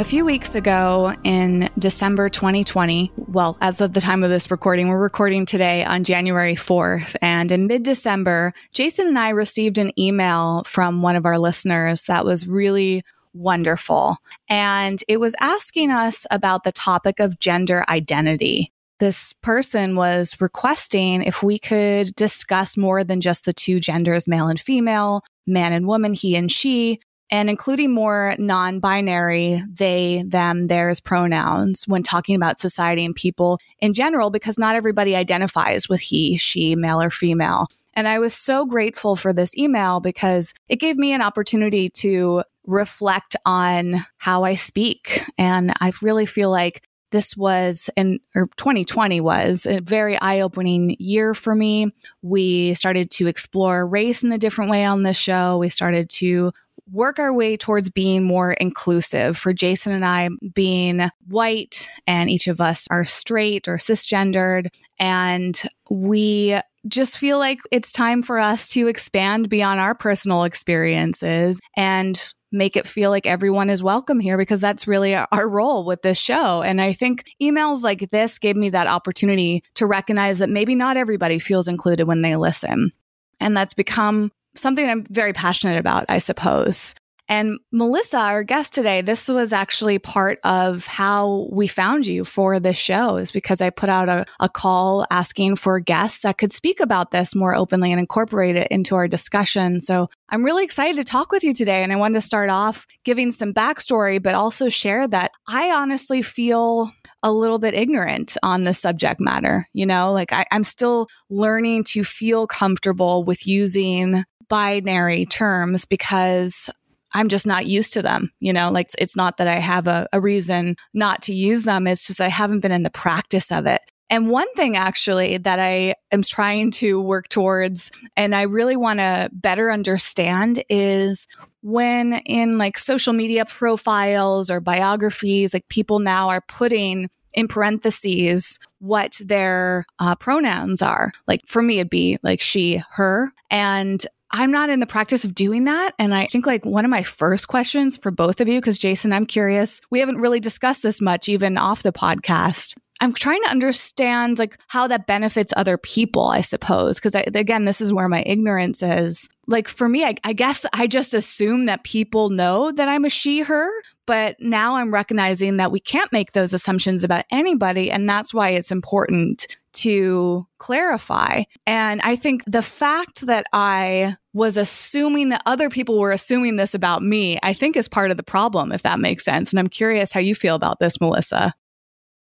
A few weeks ago in December 2020, well, as of the time of this recording, we're recording today on January 4th. And in mid December, Jason and I received an email from one of our listeners that was really wonderful. And it was asking us about the topic of gender identity. This person was requesting if we could discuss more than just the two genders, male and female, man and woman, he and she, and including more non binary they, them, theirs pronouns when talking about society and people in general, because not everybody identifies with he, she, male, or female. And I was so grateful for this email because it gave me an opportunity to reflect on how I speak. And I really feel like this was in or 2020 was a very eye-opening year for me. We started to explore race in a different way on this show. We started to work our way towards being more inclusive. For Jason and I, being white, and each of us are straight or cisgendered. And we just feel like it's time for us to expand beyond our personal experiences and make it feel like everyone is welcome here because that's really our role with this show. And I think emails like this gave me that opportunity to recognize that maybe not everybody feels included when they listen. And that's become something I'm very passionate about, I suppose. And Melissa, our guest today, this was actually part of how we found you for this show, is because I put out a, a call asking for guests that could speak about this more openly and incorporate it into our discussion. So I'm really excited to talk with you today. And I wanted to start off giving some backstory, but also share that I honestly feel a little bit ignorant on the subject matter. You know, like I, am still learning to feel comfortable with using binary terms because I'm just not used to them. You know, like it's not that I have a, a reason not to use them. It's just I haven't been in the practice of it. And one thing actually that I am trying to work towards and I really want to better understand is when in like social media profiles or biographies, like people now are putting in parentheses what their uh, pronouns are. Like for me, it'd be like she, her. And I'm not in the practice of doing that. And I think like one of my first questions for both of you, because Jason, I'm curious, we haven't really discussed this much even off the podcast. I'm trying to understand like how that benefits other people, I suppose. Cause I, again, this is where my ignorance is. Like for me, I, I guess I just assume that people know that I'm a she, her, but now I'm recognizing that we can't make those assumptions about anybody. And that's why it's important to clarify. And I think the fact that I was assuming that other people were assuming this about me, I think is part of the problem, if that makes sense. And I'm curious how you feel about this, Melissa.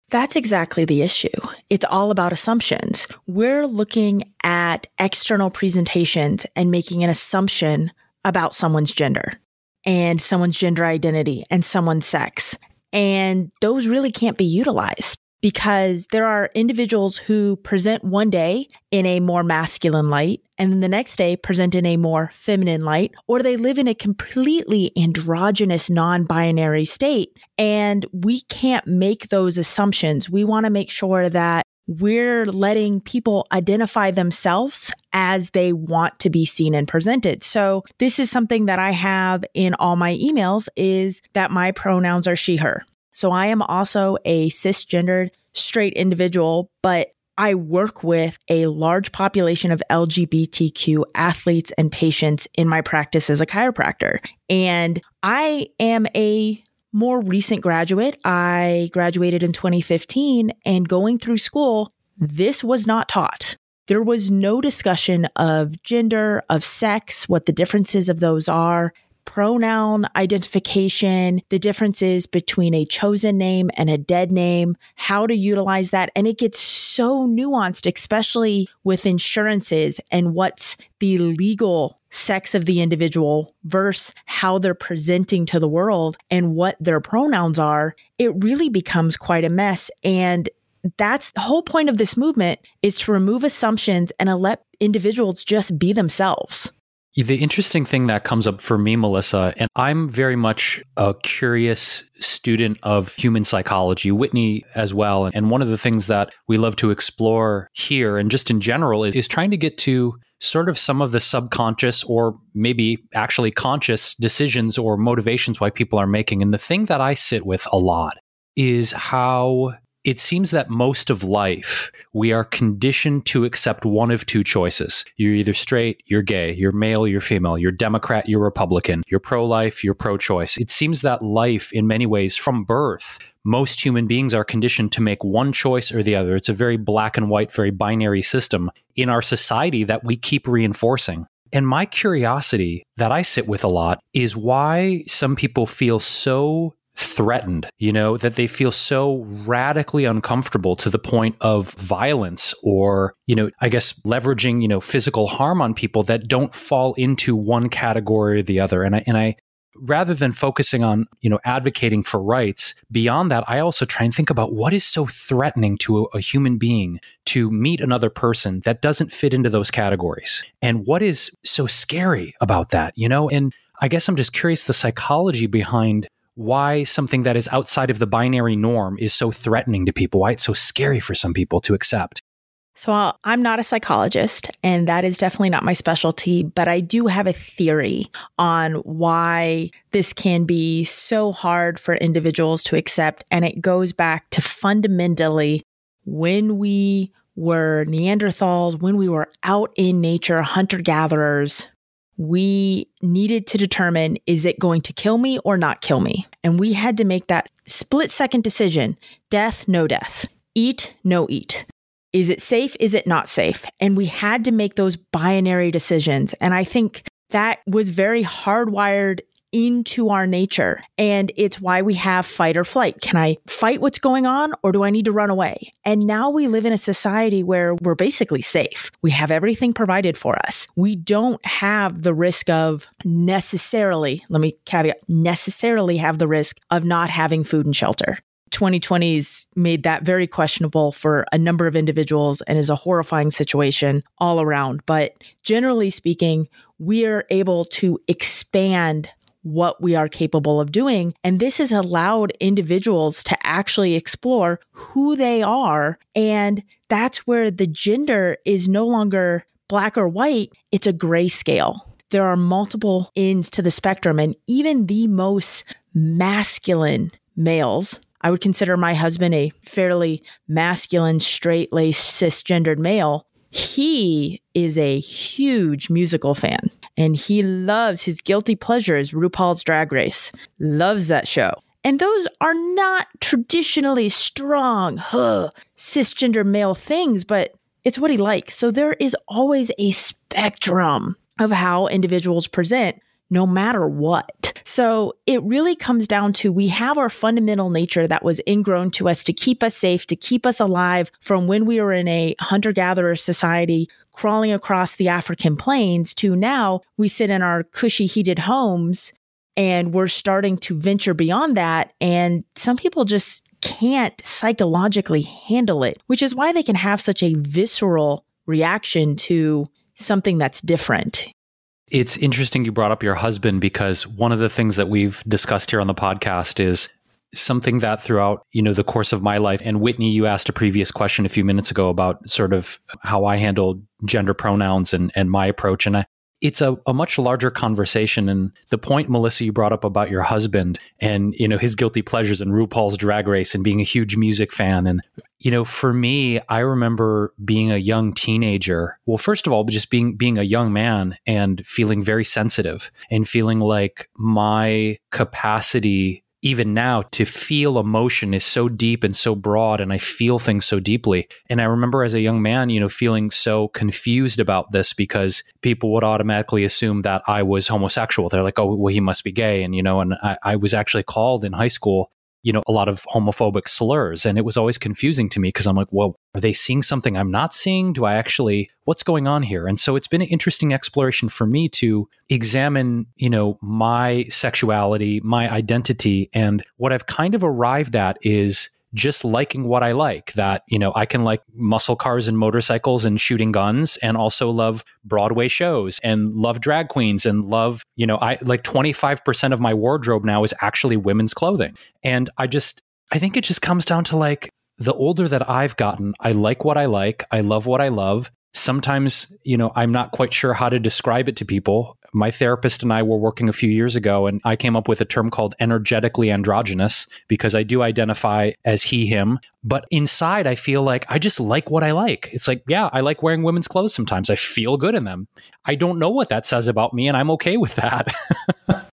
That's exactly the issue. It's all about assumptions. We're looking at external presentations and making an assumption about someone's gender and someone's gender identity and someone's sex. And those really can't be utilized because there are individuals who present one day in a more masculine light and then the next day present in a more feminine light, or they live in a completely androgynous, non binary state. And we can't make those assumptions. We want to make sure that we're letting people identify themselves as they want to be seen and presented. So this is something that I have in all my emails is that my pronouns are she, her. So I am also a cisgendered straight individual, but I work with a large population of LGBTQ athletes and patients in my practice as a chiropractor. And I am a more recent graduate. I graduated in 2015 and going through school, this was not taught. There was no discussion of gender, of sex, what the differences of those are pronoun identification, the differences between a chosen name and a dead name, how to utilize that. And it gets so nuanced, especially with insurances and what's the legal sex of the individual versus how they're presenting to the world and what their pronouns are. It really becomes quite a mess. And that's the whole point of this movement is to remove assumptions and let individuals just be themselves. The interesting thing that comes up for me, Melissa, and I'm very much a curious student of human psychology, Whitney as well. And one of the things that we love to explore here and just in general is, is trying to get to sort of some of the subconscious or maybe actually conscious decisions or motivations why people are making. And the thing that I sit with a lot is how it seems that most of life we are conditioned to accept one of two choices. You're either straight, you're gay, you're male, you're female, you're Democrat, you're Republican, you're pro life, you're pro choice. It seems that life, in many ways, from birth, most human beings are conditioned to make one choice or the other. It's a very black and white, very binary system in our society that we keep reinforcing. And my curiosity that I sit with a lot is why some people feel so threatened, you know, that they feel so radically uncomfortable to the point of violence or, you know, I guess leveraging, you know, physical harm on people that don't fall into one category or the other. And I, and I, rather than focusing on you know advocating for rights beyond that i also try and think about what is so threatening to a, a, human being to meet another person that doesn't fit into those categories and what is so scary about that you know and i guess i'm just curious the psychology behind why something that is outside of the binary norm is so threatening to people, why it's so scary for some people to accept. So, uh, I'm not a psychologist, and that is definitely not my specialty, but I do have a theory on why this can be so hard for individuals to accept. And it goes back to fundamentally when we were Neanderthals, when we were out in nature, hunter gatherers, we needed to determine is it going to kill me or not kill me? And we had to make that split second decision death, no death, eat, no eat. Is it safe? Is it not safe? And we had to make those binary decisions. And I think that was very hardwired into our nature. And it's why we have fight or flight. Can I fight what's going on or do I need to run away? And now we live in a society where we're basically safe. We have everything provided for us. We don't have the risk of necessarily, let me caveat, necessarily have the risk of not having food and shelter. 2020's made that very questionable for a number of individuals and is a horrifying situation all around. But generally speaking, we are able to expand what we are capable of doing. And this has allowed individuals to actually explore who they are. And that's where the gender is no longer black or white, it's a gray scale. There are multiple ends to the spectrum, and even the most masculine males. I would consider my husband a fairly masculine, straight laced, cisgendered male. He is a huge musical fan and he loves his guilty pleasures, RuPaul's Drag Race. Loves that show. And those are not traditionally strong, huh, cisgender male things, but it's what he likes. So there is always a spectrum of how individuals present no matter what. So it really comes down to we have our fundamental nature that was ingrown to us to keep us safe, to keep us alive from when we were in a hunter gatherer society crawling across the African plains to now we sit in our cushy heated homes and we're starting to venture beyond that. And some people just can't psychologically handle it, which is why they can have such a visceral reaction to something that's different. It's interesting you brought up your husband because one of the things that we've discussed here on the podcast is something that throughout you know the course of my life and whitney you asked a previous question a few minutes ago about sort of how i handle gender pronouns and and my approach and I, it's a, a much larger conversation and the point melissa you brought up about your husband and you know his guilty pleasures and rupaul's drag race and being a huge music fan and you know for me i remember being a young teenager well first of all just being being a young man and feeling very sensitive and feeling like my capacity even now to feel emotion is so deep and so broad and I feel things so deeply. And I remember as a young man, you know, feeling so confused about this because people would automatically assume that I was homosexual. They're like, oh, well, he must be gay. And, you know, and I, I was actually called in high school you know, a lot of homophobic slurs. And it was always confusing to me because I'm like, well, are they seeing something I'm not seeing? Do I actually, what's going on here? And so it's been an interesting exploration for me to examine, you know, my sexuality, my identity. And what I've kind of arrived at is just liking what I like. That, you know, I can like muscle cars and motorcycles and shooting guns and also love Broadway shows and love drag queens and love, you know, I like 25% of my wardrobe now is actually women's clothing. And I just, I think it just comes down to like the older that I've gotten, I like what I like. I love what I love. Sometimes, you know, I'm not quite sure how to describe it to people. My therapist and I were working a few years ago, and I came up with a term called energetically androgynous because I do identify as he, him. But inside, I feel like I just like what I like. It's like, yeah, I like wearing women's clothes sometimes. I feel good in them. I don't know what that says about me, and I'm okay with that.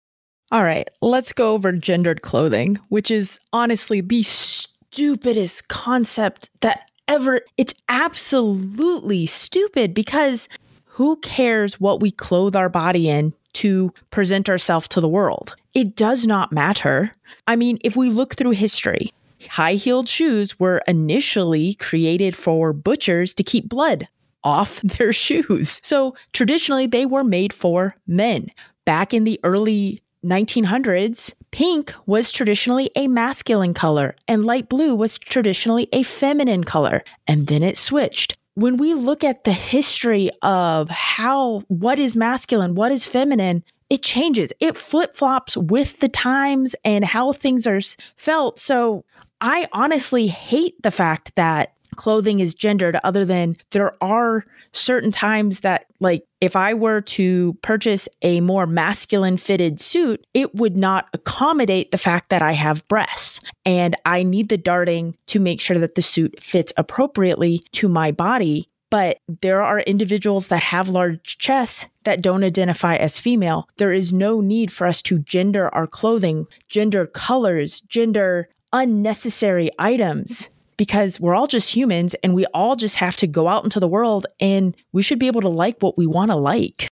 All right, let's go over gendered clothing, which is honestly the stupidest concept that ever. It's absolutely stupid because who cares what we clothe our body in to present ourselves to the world? It does not matter. I mean, if we look through history, high heeled shoes were initially created for butchers to keep blood off their shoes. So traditionally, they were made for men. Back in the early 1900s, pink was traditionally a masculine color and light blue was traditionally a feminine color. And then it switched. When we look at the history of how, what is masculine, what is feminine, it changes. It flip flops with the times and how things are felt. So I honestly hate the fact that clothing is gendered other than there are certain times that like if I were to purchase a more masculine fitted suit, it would not accommodate the fact that I have breasts and I need the darting to make sure that the suit fits appropriately to my body. But there are individuals that have large chests that don't identify as female. There is no need for us to gender our clothing, gender colors, gender unnecessary items because we're all just humans and we all just have to go out into the world and we should be able to like what we want to like.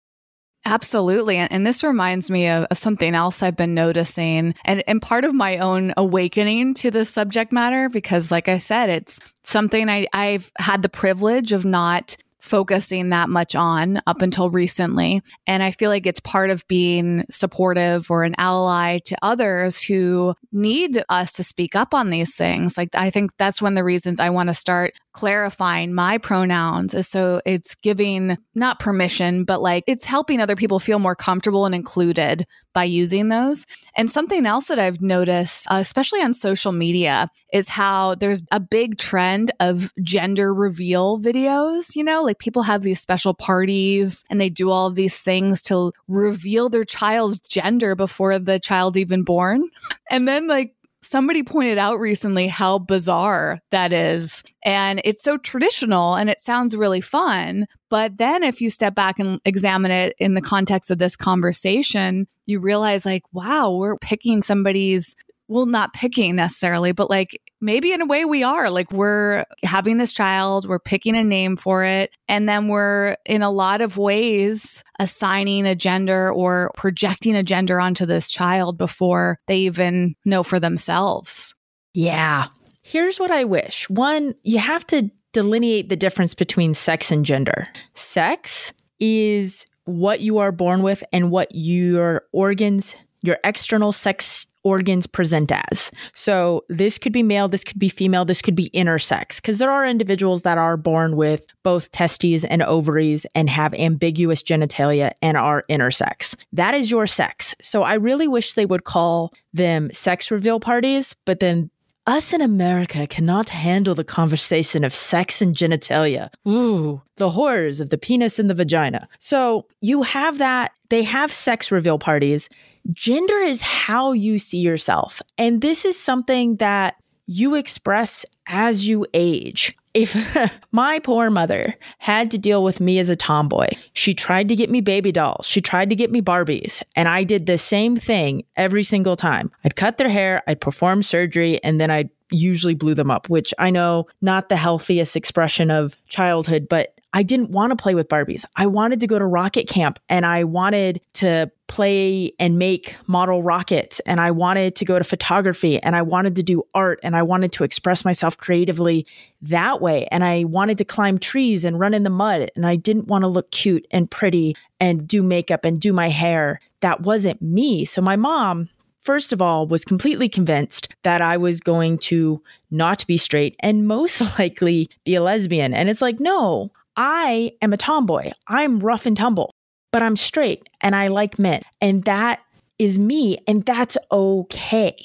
Absolutely. And, this reminds me of, of, something else I've been noticing and, and part of my own awakening to this subject matter, because like I said, it's something I, I've had the privilege of not focusing that much on up until recently. And I feel like it's part of being supportive or an ally to others who need us to speak up on these things. Like, I think that's one of the reasons I want to start clarifying my pronouns is so it's giving not permission, but like it's helping other people feel more comfortable and included by using those. And something else that I've noticed, uh, especially on social media, is how there's a big trend of gender reveal videos. You know, like people have these special parties and they do all these things to reveal their child's gender before the child's even born. And then, like, somebody pointed out recently how bizarre that is. And it's so traditional and it sounds really fun. But then if you step back and examine it in the context of this conversation, you realize, like, wow, we're picking somebody's well, not picking necessarily, but like maybe in a way we are. Like we're having this child, we're picking a name for it, and then we're in a lot of ways assigning a gender or projecting a gender onto this child before they even know for themselves. Yeah. Here's what I wish one, you have to delineate the difference between sex and gender. Sex is what you are born with and what your organs, your external sex organs present as. So this could be male, this could be female, this could be intersex, because there are individuals that are born with both testes and ovaries and have ambiguous genitalia and are intersex. That is your sex. So I really wish they would call them sex reveal parties, but then us in America cannot handle the conversation of sex and genitalia. Ooh, the horrors of the penis and the vagina. So you have that. They have sex reveal parties gender is how you see yourself. And this is something that you express as you age. If my poor mother had to deal with me as a tomboy, she tried to get me baby dolls, she tried to get me Barbies, and I did the same thing every single time. I'd cut their hair, I'd perform surgery, and then I'd usually blew them up, which I know not the healthiest expression of childhood, but I didn't want to play with Barbies. I wanted to go to rocket camp and I wanted to play and make model rockets and I wanted to go to photography and I wanted to do art and I wanted to express myself creatively that way. And I wanted to climb trees and run in the mud and I didn't want to look cute and pretty and do makeup and do my hair. That wasn't me. So my mom first of all, was completely convinced that I was going to not be straight and most likely be a lesbian. And it's like, no, I am a tomboy. I'm rough and tumble, but I'm straight and I like men. And that is me. And that's okay.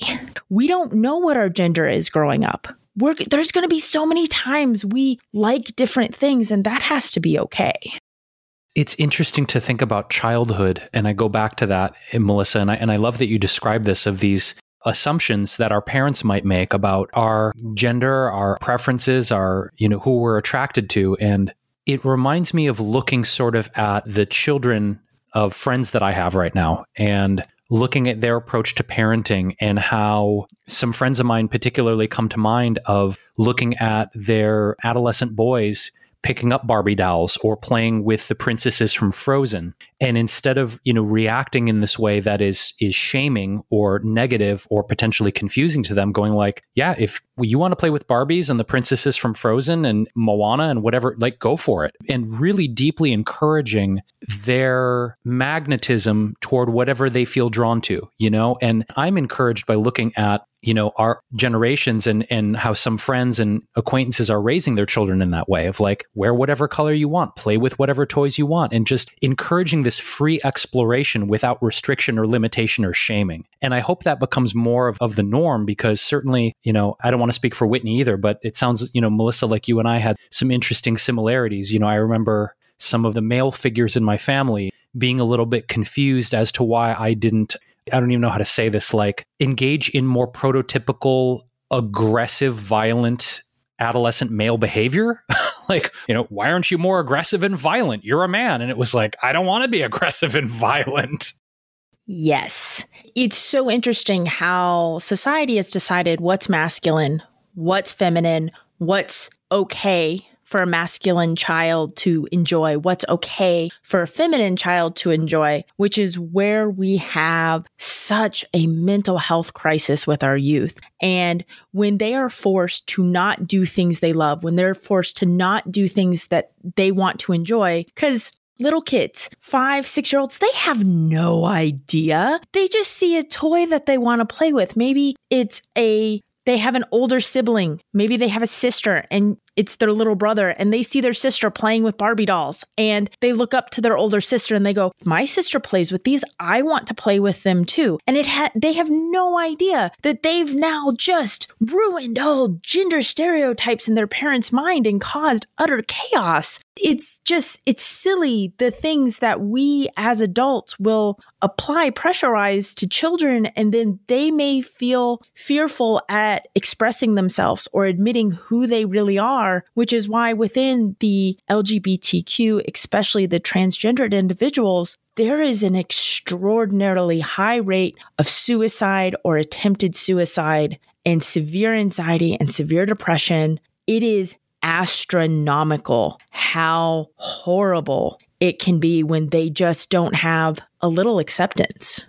We don't know what our gender is growing up. We're, there's going to be so many times we like different things, and that has to be okay it's interesting to think about childhood and i go back to that eh, melissa and I, and I love that you describe this of these assumptions that our parents might make about our gender our preferences our you know who we're attracted to and it reminds me of looking sort of at the children of friends that i have right now and looking at their approach to parenting and how some friends of mine particularly come to mind of looking at their adolescent boys picking up Barbie dolls or playing with the princesses from Frozen. And instead of, you know, reacting in this way that is is shaming or negative or potentially confusing to them, going like, yeah, if you want to play with Barbies and the princesses from Frozen and Moana and whatever, like go for it. And really deeply encouraging their magnetism toward whatever they feel drawn to, you know? And I'm encouraged by looking at you know our generations and and how some friends and acquaintances are raising their children in that way of like wear whatever color you want play with whatever toys you want and just encouraging this free exploration without restriction or limitation or shaming. And i hope that becomes more of, of the norm because certainly you know i don't want to speak for whitney either but it sounds you know melissa like you and i had some interesting similarities. You know i remember some of the male figures in my family being a little bit confused as to why I didn't I don't even know how to say this, like engage in more prototypical, aggressive, violent adolescent male behavior. like, you know, why aren't you more aggressive and violent? You're a man. And it was like, I don't want to be aggressive and violent. Yes. It's so interesting how society has decided what's masculine, what's feminine, what's okay for a masculine child to enjoy, what's okay for a feminine child to enjoy, which is where we have such a mental health crisis with our youth. And when they are forced to not do things they love, when they're forced to not do things that they want to enjoy, because Little kids, five, six year olds, they have no idea. They just see a toy that they want to play with. Maybe it's a they have an older sibling. Maybe they have a sister and it's their little brother and they see their sister playing with Barbie dolls and they look up to their older sister and they go, "My sister plays with these. I want to play with them too." And it had they have no idea that they've now just ruined all gender stereotypes in their parents' mind and caused utter chaos. It's just it's silly the things that we as adults will apply pressurize to children and then they may feel fearful at expressing themselves or admitting who they really are which is why within the LGBTQ, especially the transgendered individuals, there is an extraordinarily high rate of suicide or attempted suicide and severe anxiety and severe depression. It is astronomical how horrible it can be when they just don't have a little acceptance.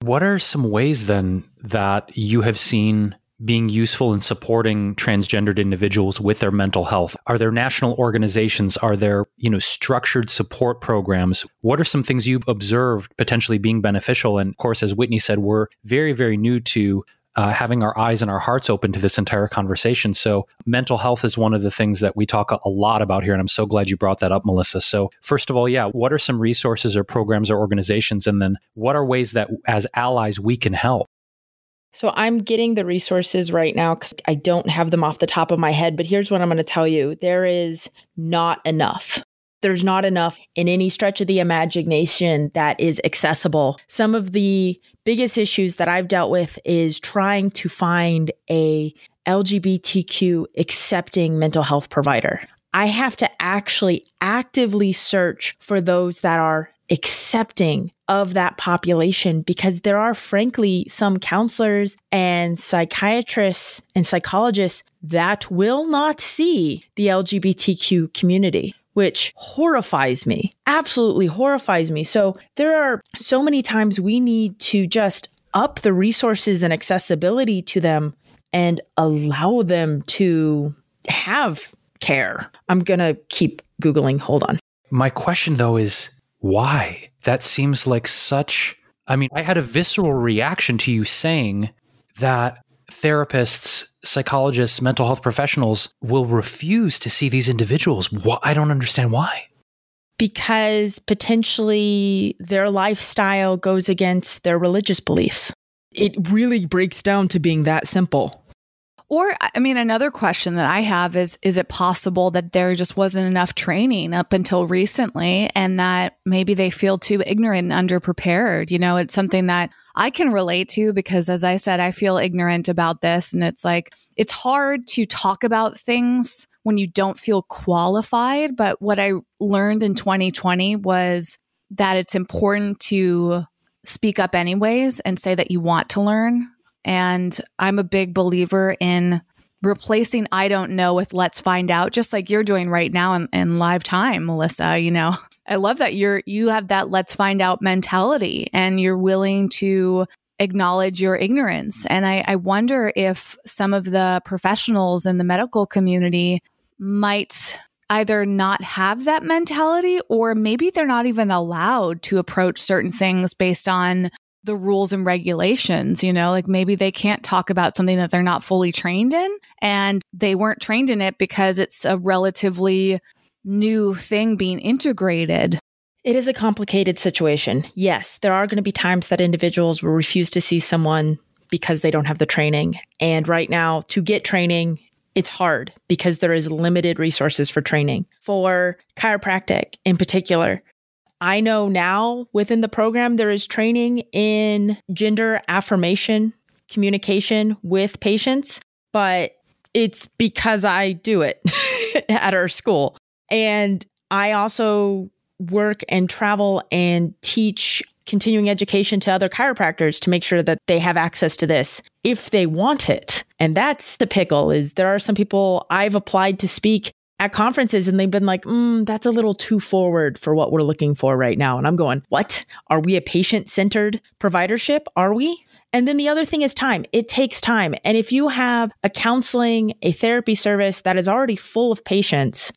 What are some ways then that you have seen being useful in supporting transgendered individuals with their mental health? Are there national organizations? Are there, you know, structured support programs? What are some things you've observed potentially being beneficial? And of course, as Whitney said, we're very, very new to uh, having our eyes and our hearts open to this entire conversation. So, mental health is one of the things that we talk a, lot about here. And I'm so glad you brought that up, Melissa. So, first of all, yeah, what are some resources or programs or organizations? And then what are ways that as allies we can help? So I'm getting the resources right now because I don't have them off the top of my head. But here's what I'm going to tell you there is not enough. There's not enough in any stretch of the imagination that is accessible. Some of the biggest issues that I've dealt with is trying to find a LGBTQ accepting mental health provider. I have to actually actively search for those that are accepting of that population because there are, frankly, some counselors and psychiatrists and psychologists that will not see the LGBTQ community. Which horrifies me, absolutely horrifies me. So, there are so many times we need to just up the resources and accessibility to them and allow them to have care. I'm going to keep Googling. Hold on. My question, though, is why? That seems like such I mean, I had a visceral reaction to you saying that therapists, psychologists, mental health professionals will refuse to see these individuals. I don't understand why. Because potentially their lifestyle goes against their religious beliefs. It really breaks down to being that simple. Or, I mean, another question that I have is Is it possible that there just wasn't enough training up until recently and that maybe they feel too ignorant and underprepared? You know, it's something that I can relate to because, as I said, I feel ignorant about this. And it's like, it's hard to talk about things when you don't feel qualified. But what I learned in 2020 was that it's important to speak up anyways and say that you want to learn and I'm a big believer in replacing I don't know with let's find out, just like you're doing right now in, in live time, Melissa. You know, I love that you're you have that let's find out mentality and you're willing to acknowledge your ignorance. And I, I wonder if some of the professionals in the medical community might either not have that mentality or maybe they're not even allowed to approach certain things based on the rules and regulations, you know, like maybe they can't talk about something that they're not fully trained in and they weren't trained in it because it's a relatively new thing being integrated. It is a complicated situation. Yes, there are going to be times that individuals will refuse to see someone because they don't have the training. And right now, to get training, it's hard because there is limited resources for training. For chiropractic in particular, I know now within the program, there is training in gender affirmation communication with patients, but it's because I do it at our school. And I also work and travel and teach continuing education to other chiropractors to make sure that they have access to this if they want it. And that's the pickle is there are some people I've applied to speak at conferences and they've been like, mm, that's a little too forward for what we're looking for right now. And I'm going, what? Are we a patient centered providership? Are we? And then the other thing is time. It takes time. And if you have a counseling, a therapy service that is already full of patients,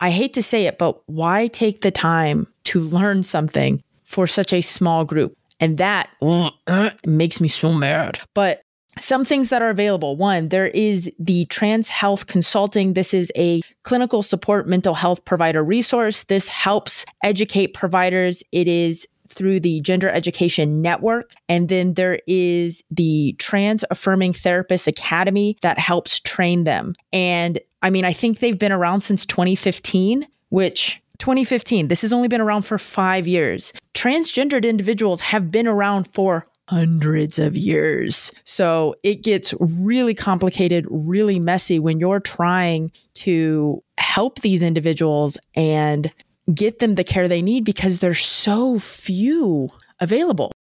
I hate to say it, but why take the time to learn something for such a small group? And that uh, makes me so mad. But some things that are available. One, there is the Trans Health Consulting. This is a clinical support mental health provider resource. This helps educate providers. It is through the Gender Education Network. And then there is the Trans Affirming Therapist Academy that helps train them. And I mean, I think they've been around since 2015, which 2015, this has only been around for five years. Transgendered individuals have been around for hundreds of years. So it gets really complicated, really messy when you're trying to help these individuals and get them the care they need because there's so few available.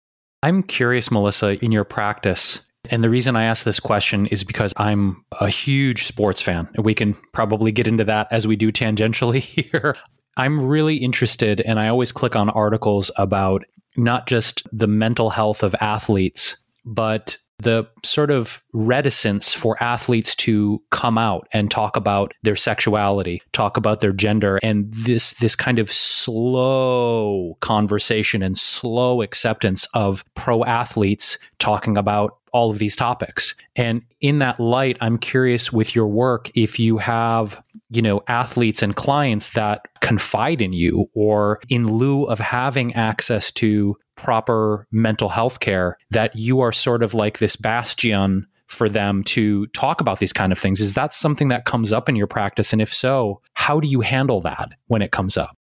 I'm curious, Melissa, in your practice. And the reason I ask this question is because I'm a huge sports fan, and we can probably get into that as we do tangentially here. I'm really interested, and I always click on articles about not just the mental health of athletes, but the sort of reticence for athletes to come out and talk about their sexuality, talk about their gender, and this this kind of slow conversation and slow acceptance of pro athletes talking about all of these topics. And in that light, I'm curious with your work if you have you know athletes and clients that confide in you or in lieu of having access to proper mental health care that you are sort of like this bastion for them to talk about these kind of things. Is that something that comes up in your practice? And if so how do you handle that when it comes up?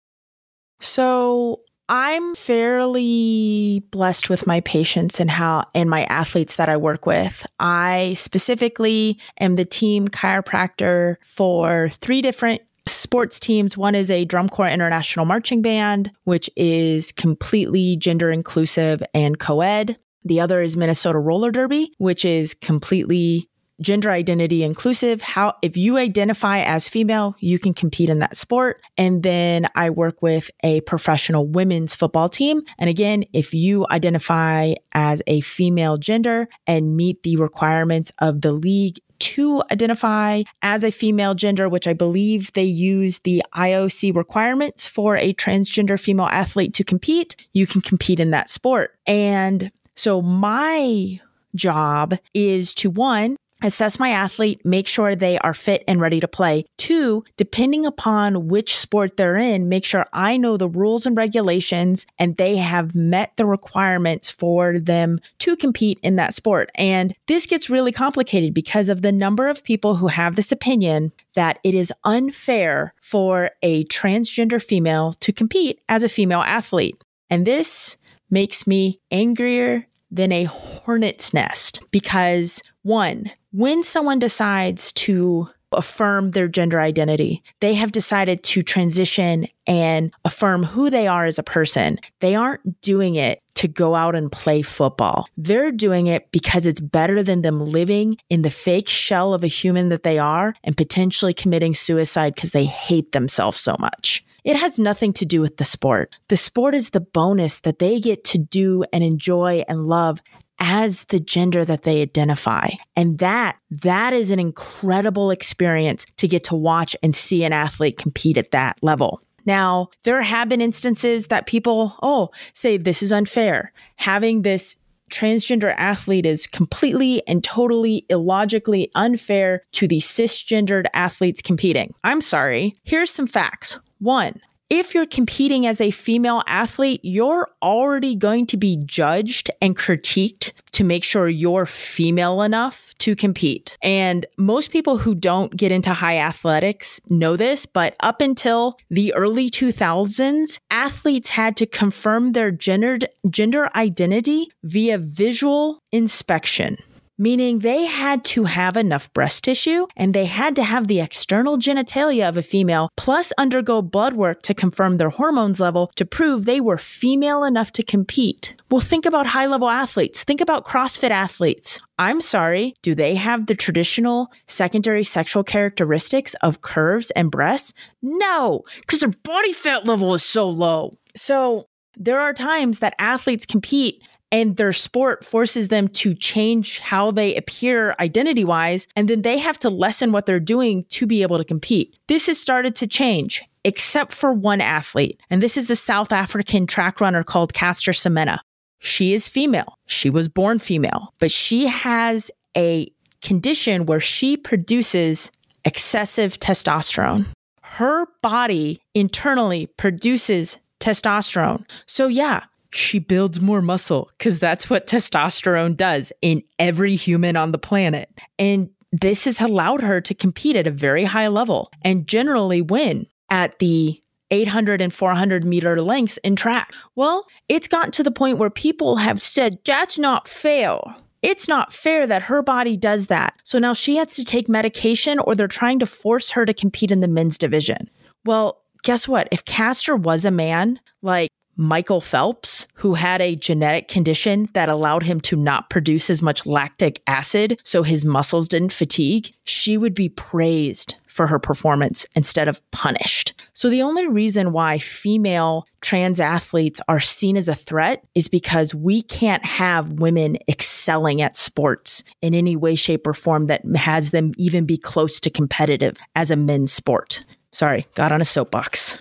So I'm fairly blessed with my patients and how and my athletes that I work with. I specifically am the team chiropractor for three different sports teams. One is a drum corps international marching band, which is completely gender inclusive and co ed. The other is Minnesota Roller Derby, which is completely gender identity inclusive. How, if you identify as female, you can compete in that sport. And then I work with a professional women's football team. And again, if you identify as a female gender and meet the requirements of the league to identify as a female gender, which I believe they use the IOC requirements for a transgender female athlete to compete, you can compete in that sport. And so my job is to one, assess my athlete, make sure they are fit and ready to play. Two, depending upon which sport they're in, make sure I know the rules and regulations and they have met the requirements for them to compete in that sport. And this gets really complicated because of the number of people who have this opinion that it is unfair for a transgender female to compete as a female athlete. And this makes me angrier than a hornet's nest because one, when someone decides to affirm their gender identity, they have decided to transition and affirm who they are as a person. They aren't doing it to go out and play football. They're doing it because it's better than them living in the fake shell of a human that they are and potentially committing suicide because they hate themselves so much. It has nothing to do with the sport. The sport is the bonus that they get to do and enjoy and love as the gender that they identify. And that, that is an incredible experience to get to watch and see an athlete compete at that level. Now, there have been instances that people, oh, say this is unfair. Having this transgender athlete is completely and totally illogically unfair to the cisgendered athletes competing. I'm sorry. Here's some facts. One, if you're competing as a female athlete, you're already going to be judged and critiqued to make sure you're female enough to compete. And most people who don't get into high athletics know this, but up until the early 2000s, athletes had to confirm their gendered, gender identity via visual inspection meaning they had to have enough breast tissue and they had to have the external genitalia of a female, plus undergo blood work to confirm their hormones level to prove they were female enough to compete. Well, think about high level athletes. Think about CrossFit athletes. I'm sorry, do they have the traditional secondary sexual characteristics of curves and breasts? No, because their body fat level is so low. So, there are times that athletes compete and their sport forces them to change how they appear identity wise. And then they have to lessen what they're doing to be able to compete. This has started to change, except for one athlete. And this is a South African track runner called Caster Semenya. She is female. She was born female, but she has a condition where she produces excessive testosterone. Her body internally produces testosterone. So, yeah, she builds more muscle because that's what testosterone does in every human on the planet. And this has allowed her to compete at a very high level and generally win at the 800 and 400 meter lengths in track. Well, it's gotten to the point where people have said, that's not fair. It's not fair that her body does that. So now she has to take medication or they're trying to force her to compete in the men's division. Well, guess what? If Caster was a man, like Michael Phelps, who had a genetic condition that allowed him to not produce as much lactic acid so his muscles didn't fatigue, she would be praised for her performance instead of punished. So, the only reason why female trans athletes are seen as a threat is because we can't have women excelling at sports in any way, shape, or form that has them even be close to competitive as a men's sport. Sorry, got on a soapbox.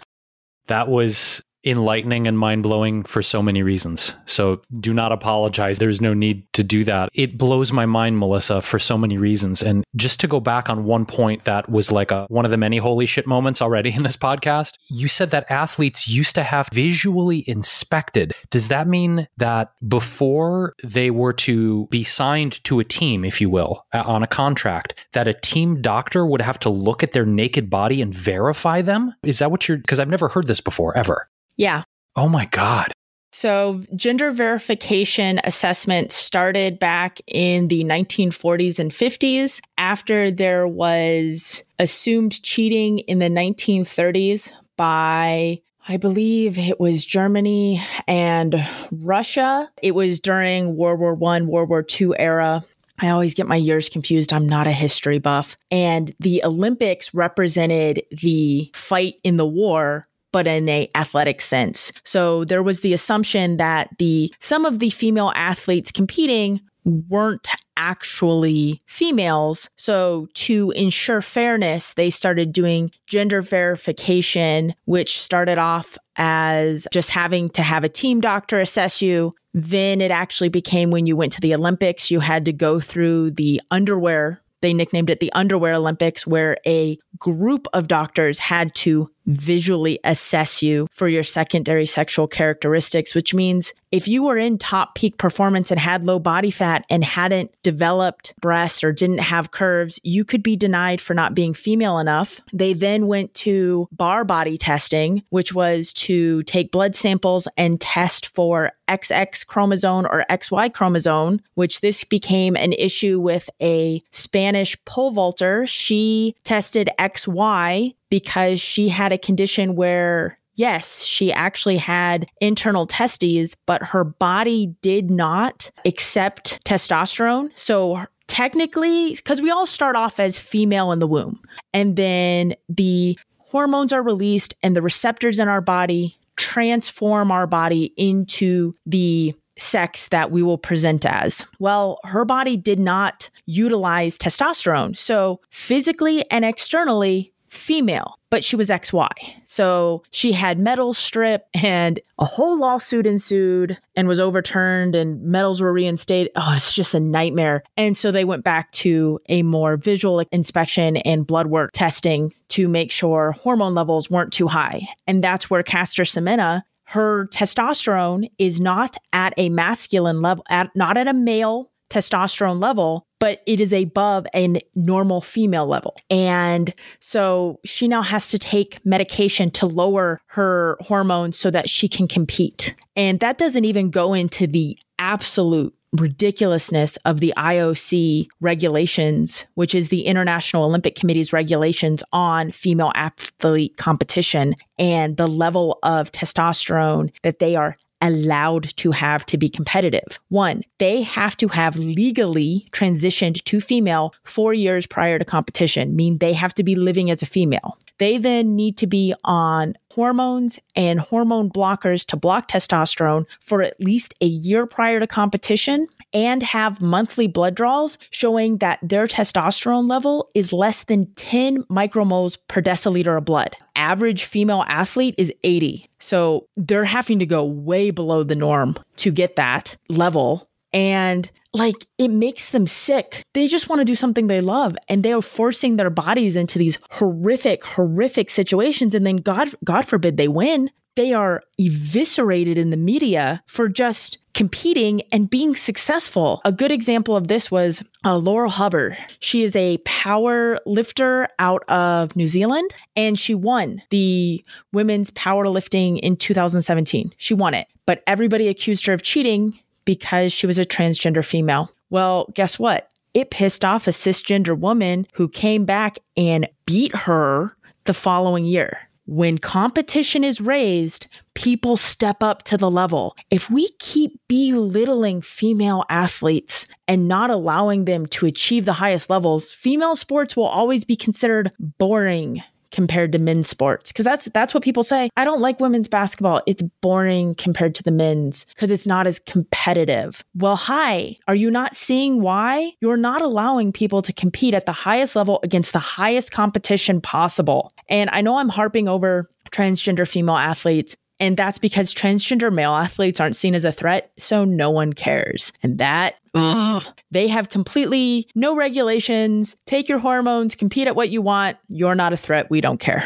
That was enlightening and mind blowing for so many reasons. So do not apologize. There's no need to do that. It blows my mind, Melissa, for so many reasons. And just to go back on one point that was like a one of the many holy shit moments already in this podcast, you said that athletes used to have visually inspected. Does that mean that before they were to be signed to a team, if you will, on a contract, that a team doctor would have to look at their naked body and verify them? Is that what you're because I've never heard this before ever. Yeah. Oh my God. So, gender verification assessment started back in the 1940s and 50s after there was assumed cheating in the 1930s by I believe it was Germany and Russia. It was during World War One, World War Two era. I always get my years confused. I'm not a history buff. And the Olympics represented the fight in the war but in a athletic sense. So there was the assumption that the some of the female athletes competing weren't actually females. So, to ensure fairness, they started doing gender verification, which started off as just having to have a team doctor assess you. Then it actually became when you went to the Olympics, you had to go through the underwear. They nicknamed it the Underwear Olympics, where a group of doctors had to visually assess you for your secondary sexual characteristics, which means if you were in top peak performance and had low body fat and hadn't developed breasts or didn't have curves, you could be denied for not being female enough. They then went to Barr body testing, which was to take blood samples and test for XX chromosome or XY chromosome, which this became an issue with a Spanish pole vaulter. She tested XY because she had a condition where yes, she actually had internal testes, but her body did not accept testosterone. So technically, because we all start off as female in the womb, and then the hormones are released and the receptors in our body transform our body into the sex that we will present as. Well, her body did not utilize testosterone. So physically and externally, female, but she was XY. So she had medals stripped and a whole lawsuit ensued and was overturned and medals were reinstated. Oh, it's just a nightmare. And so they went back to a more visual inspection and blood work testing to make sure hormone levels weren't too high. And that's where Caster Semenya her testosterone is not at a masculine level, at, not at a male testosterone level, but it is above a normal female level. And so she now has to take medication to lower her hormones so that she can compete. And that doesn't even go into the absolute ridiculousness of the IOC regulations, which is the International Olympic Committee's regulations on female athlete competition and the level of testosterone that they are allowed to have to be competitive. One, they have to have legally transitioned to female four years prior to competition, mean they have to be living as a female. They then need to be on hormones and hormone blockers to block testosterone for at least a year prior to competition and have monthly blood draws showing that their testosterone level is less than 10 micromoles per deciliter of blood. Average female athlete is 80. So they're having to go way below the norm to get that level. And like it makes them sick. They just want to do something they love and they are forcing their bodies into these horrific horrific situations and then god god forbid they win. They are eviscerated in the media for just competing and being successful. A good example of this was uh, Laurel Hubbard. She is a power lifter out of New Zealand and she won the women's powerlifting in 2017. She won it, but everybody accused her of cheating because she was a transgender female. Well, guess what? It pissed off a cisgender woman who came back and beat her the following year. When competition is raised, people step up to the level. If we keep belittling female athletes and not allowing them to achieve the highest levels, female sports will always be considered boring compared to men's sports because that's that's what people say. I don't like women's basketball. It's boring compared to the men's because it's not as competitive. Well, hi, are you not seeing why? You're not allowing people to compete at the highest level against the highest competition possible. And I know I'm harping over transgender female athletes, and that's because transgender male athletes aren't seen as a threat, so no one cares. And that, ugh, they have completely no regulations. Take your hormones, compete at what you want. You're not a threat. We don't care.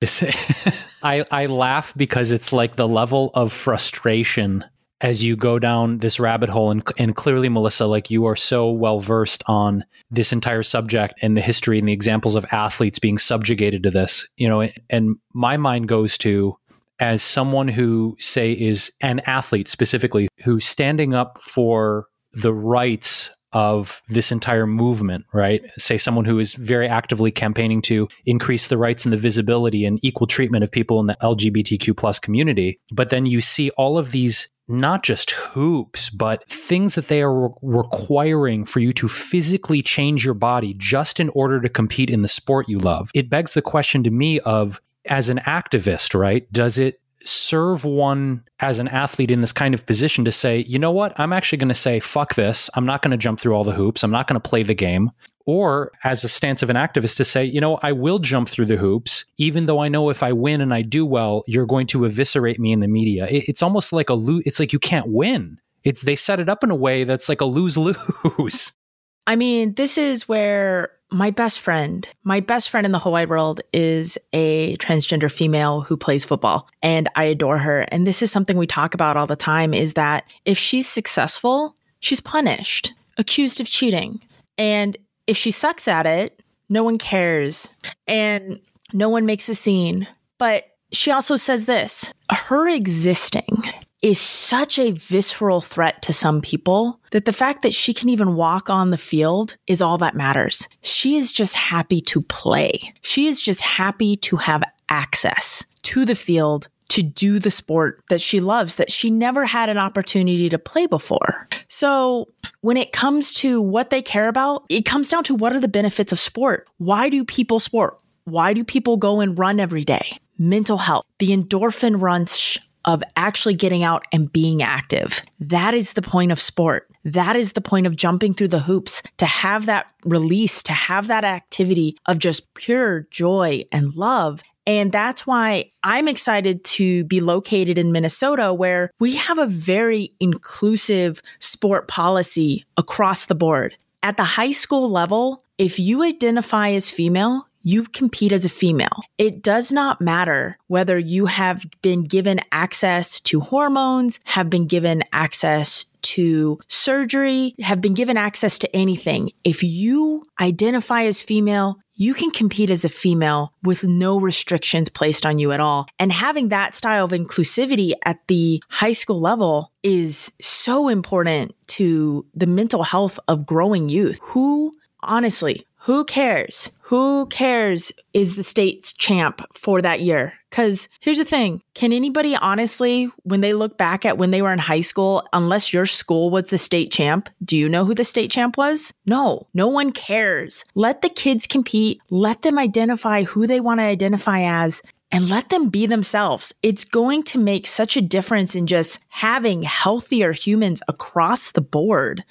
I, I laugh because it's like the level of frustration as you go down this rabbit hole. And, and clearly, Melissa, like you are so well versed on this entire subject and the history and the examples of athletes being subjugated to this, you know, and my mind goes to as someone who say is an athlete specifically who's standing up for the rights of this entire movement, right? Say someone who is very actively campaigning to increase the rights and the visibility and equal treatment of people in the LGBTQ plus community. But then you see all of these not just hoops, but things that they are re- requiring for you to physically change your body just in order to compete in the sport you love. It begs the question to me of as an activist, right? Does it serve one as an athlete in this kind of position to say, you know what, I'm actually going to say, fuck this. I'm not going to jump through all the hoops. I'm not going to play the game. Or as a stance of an activist to say, you know, I will jump through the hoops, even though I know if I win and I do well, you're going to eviscerate me in the media. it's almost like a lose. It's like you can't win. It's they set it up in a way that's like a lose lose. I mean, this is where my best friend, my best friend in the whole wide world is a transgender female who plays football and I adore her. And this is something we talk about all the time is that if she's successful, she's punished, accused of cheating. And if she sucks at it, no one cares and no one makes a scene. But she also says this her existing is such a visceral threat to some people that the fact that she can even walk on the field is all that matters. She is just happy to play. She is just happy to have access to the field to do the sport that she loves that she never had an opportunity to play before. So, when it comes to what they care about, it comes down to what are the benefits of sport? Why do people sport? Why do people go and run every day? Mental health, the endorphin rush of actually getting out and being active. That is the point of sport. That is the point of jumping through the hoops to have that release, to have that activity of just pure joy and love. And that's why I'm excited to be located in Minnesota, where we have a very inclusive sport policy across the board. At the high school level, if you identify as female, you compete as a female. It does not matter whether you have been given access to hormones, have been given access to surgery, have been given access to anything. If you identify as female, you can compete as a female with no restrictions placed on you at all. And having that style of inclusivity at the high school level is so important to the mental health of growing youth. Who, honestly, who cares? Who cares is the state's champ for that year? Because here's the thing can anybody honestly, when they look back at when they were in high school, unless your school was the state champ, do you know who the state champ was? No, no one cares. Let the kids compete, let them identify who they want to identify as, and let them be themselves. It's going to make such a difference in just having healthier humans across the board.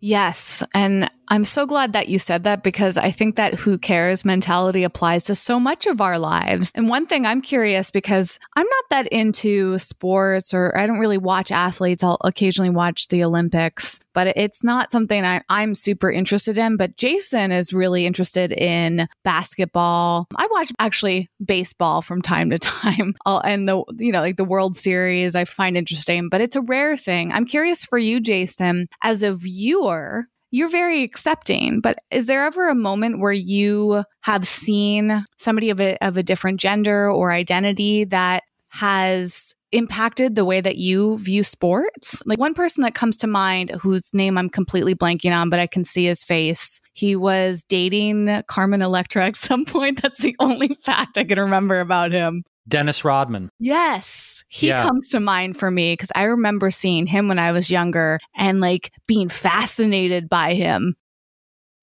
Yes. And I'm so glad that you said that because I think that who cares mentality applies to so much of our lives. And one thing I'm curious because I'm not that into sports or I don't really watch athletes. I'll occasionally watch the Olympics, but it's not something I, I'm super interested in. But Jason is really interested in basketball. I watch actually baseball from time to time uh, and the, you know, like the World Series I find interesting, but it's a rare thing. I'm curious for you, Jason, as a viewer, you're very accepting, but is there ever a moment where you have seen somebody of a, of a different gender or identity that has impacted the way that you view sports? Like one person that comes to mind whose name I'm completely blanking on, but I can see his face. He was dating Carmen Electra at some point. That's the only fact I can remember about him. Dennis Rodman. Yes. He yeah. comes to mind for me because I remember seeing him when I was younger and like being fascinated by him.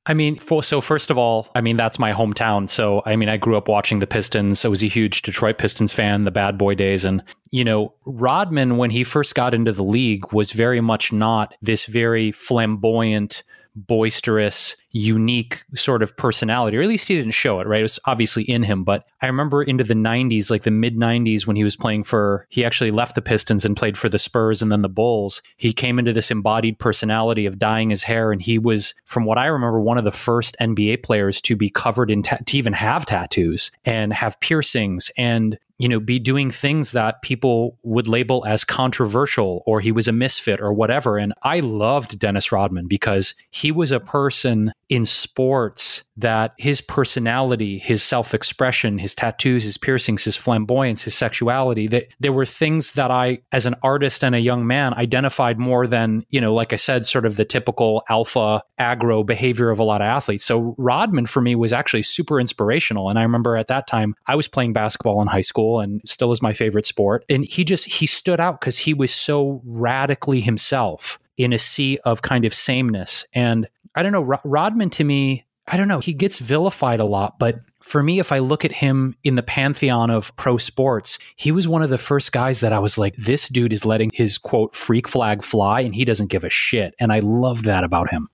I mean, for, so first of all, I mean, that's my hometown. So, I mean, I grew up watching the Pistons. I was a huge Detroit Pistons fan, the bad boy days. And, you know, Rodman, when he first got into the league, was very much not this very flamboyant, boisterous, unique sort of personality, or at least he didn't show it, right? It was obviously in him. But I remember into the 90s, like the mid 90s, when he was playing for, he actually left the Pistons and played for the Spurs and then the Bulls. He came into this embodied personality of dyeing his hair. And he was, from what I remember, one of the first NBA players to be covered in, ta- to even have tattoos and have piercings and you know, be doing things that people would label as controversial or he was a misfit or whatever. And I loved Dennis Rodman because he was a person in sports that his personality, his self expression, his tattoos, his piercings, his flamboyance, his sexuality, that there were things that I, as an artist and a young man, identified more than, you know, like I said, sort of the typical alpha aggro behavior of a lot of athletes. So Rodman for me was actually super inspirational. And I remember at that time, I was playing basketball in high school and still is my favorite sport. And he just, he stood out because he was so radically himself in a sea of kind of sameness. And I don't know, Rodman to me, I don't know, he gets vilified a lot, but for me, if I look at him in the pantheon of pro sports, he was one of the first guys that I was like, this dude is letting his quote freak flag fly and he doesn't give a shit. And I love that about him.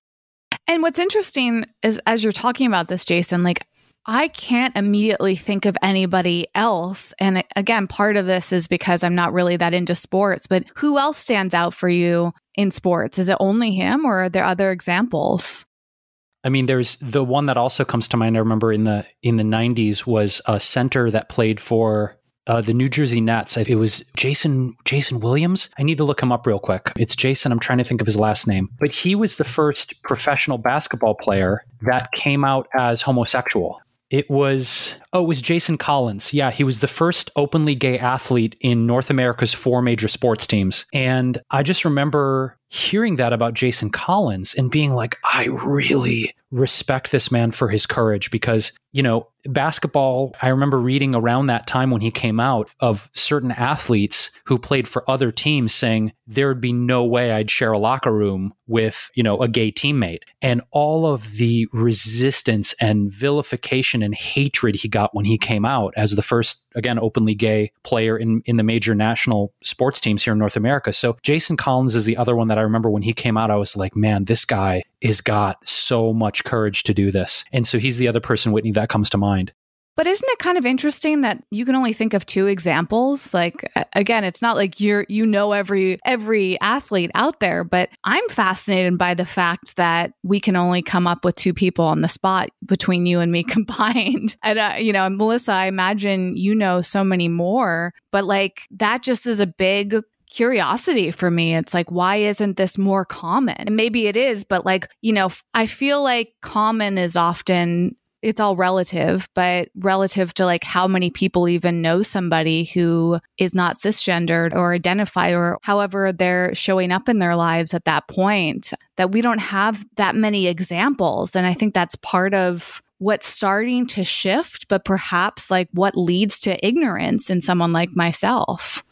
And what's interesting is as you're talking about this, Jason, like I can't immediately think of anybody else. And again, part of this is because I'm not really that into sports, but who else stands out for you in sports? Is it only him or are there other examples? I mean, there's the one that also comes to mind. I remember in the in the '90s was a center that played for uh, the New Jersey Nets. It was Jason Jason Williams. I need to look him up real quick. It's Jason. I'm trying to think of his last name, but he was the first professional basketball player that came out as homosexual. It was, oh, it was Jason Collins. Yeah, he was the first openly gay athlete in North America's four major sports teams. And I just remember hearing that about Jason Collins and being like, I really respect this man for his courage because, you know, basketball, I remember reading around that time when he came out of certain athletes who played for other teams saying there would be no way I'd share a locker room with, you know, a gay teammate. And all of the resistance and vilification and hatred he got when he came out as the first, again, openly gay player in, in the major national sports teams here in North America. So Jason Collins is the other one that I remember when he came out, I was like, man, this guy is got so much courage to do this. And so he's the other person, Whitney, that comes to mind. But isn't it kind of interesting that you can only think of two examples? Like again, it's not like you're you know every every athlete out there, but I'm fascinated by the fact that we can only come up with two people on the spot between you and me combined. And uh, you know, Melissa, I imagine you know so many more, but like that just is a big curiosity for me. It's like, why isn't this more common? And maybe it is, but like, you know, I feel like common is often it's all relative, but relative to like how many people even know somebody who is not cisgendered or identify or however they're showing up in their lives at that point, that we don't have that many examples. And I think that's part of what's starting to shift, but perhaps like what leads to ignorance in someone like myself.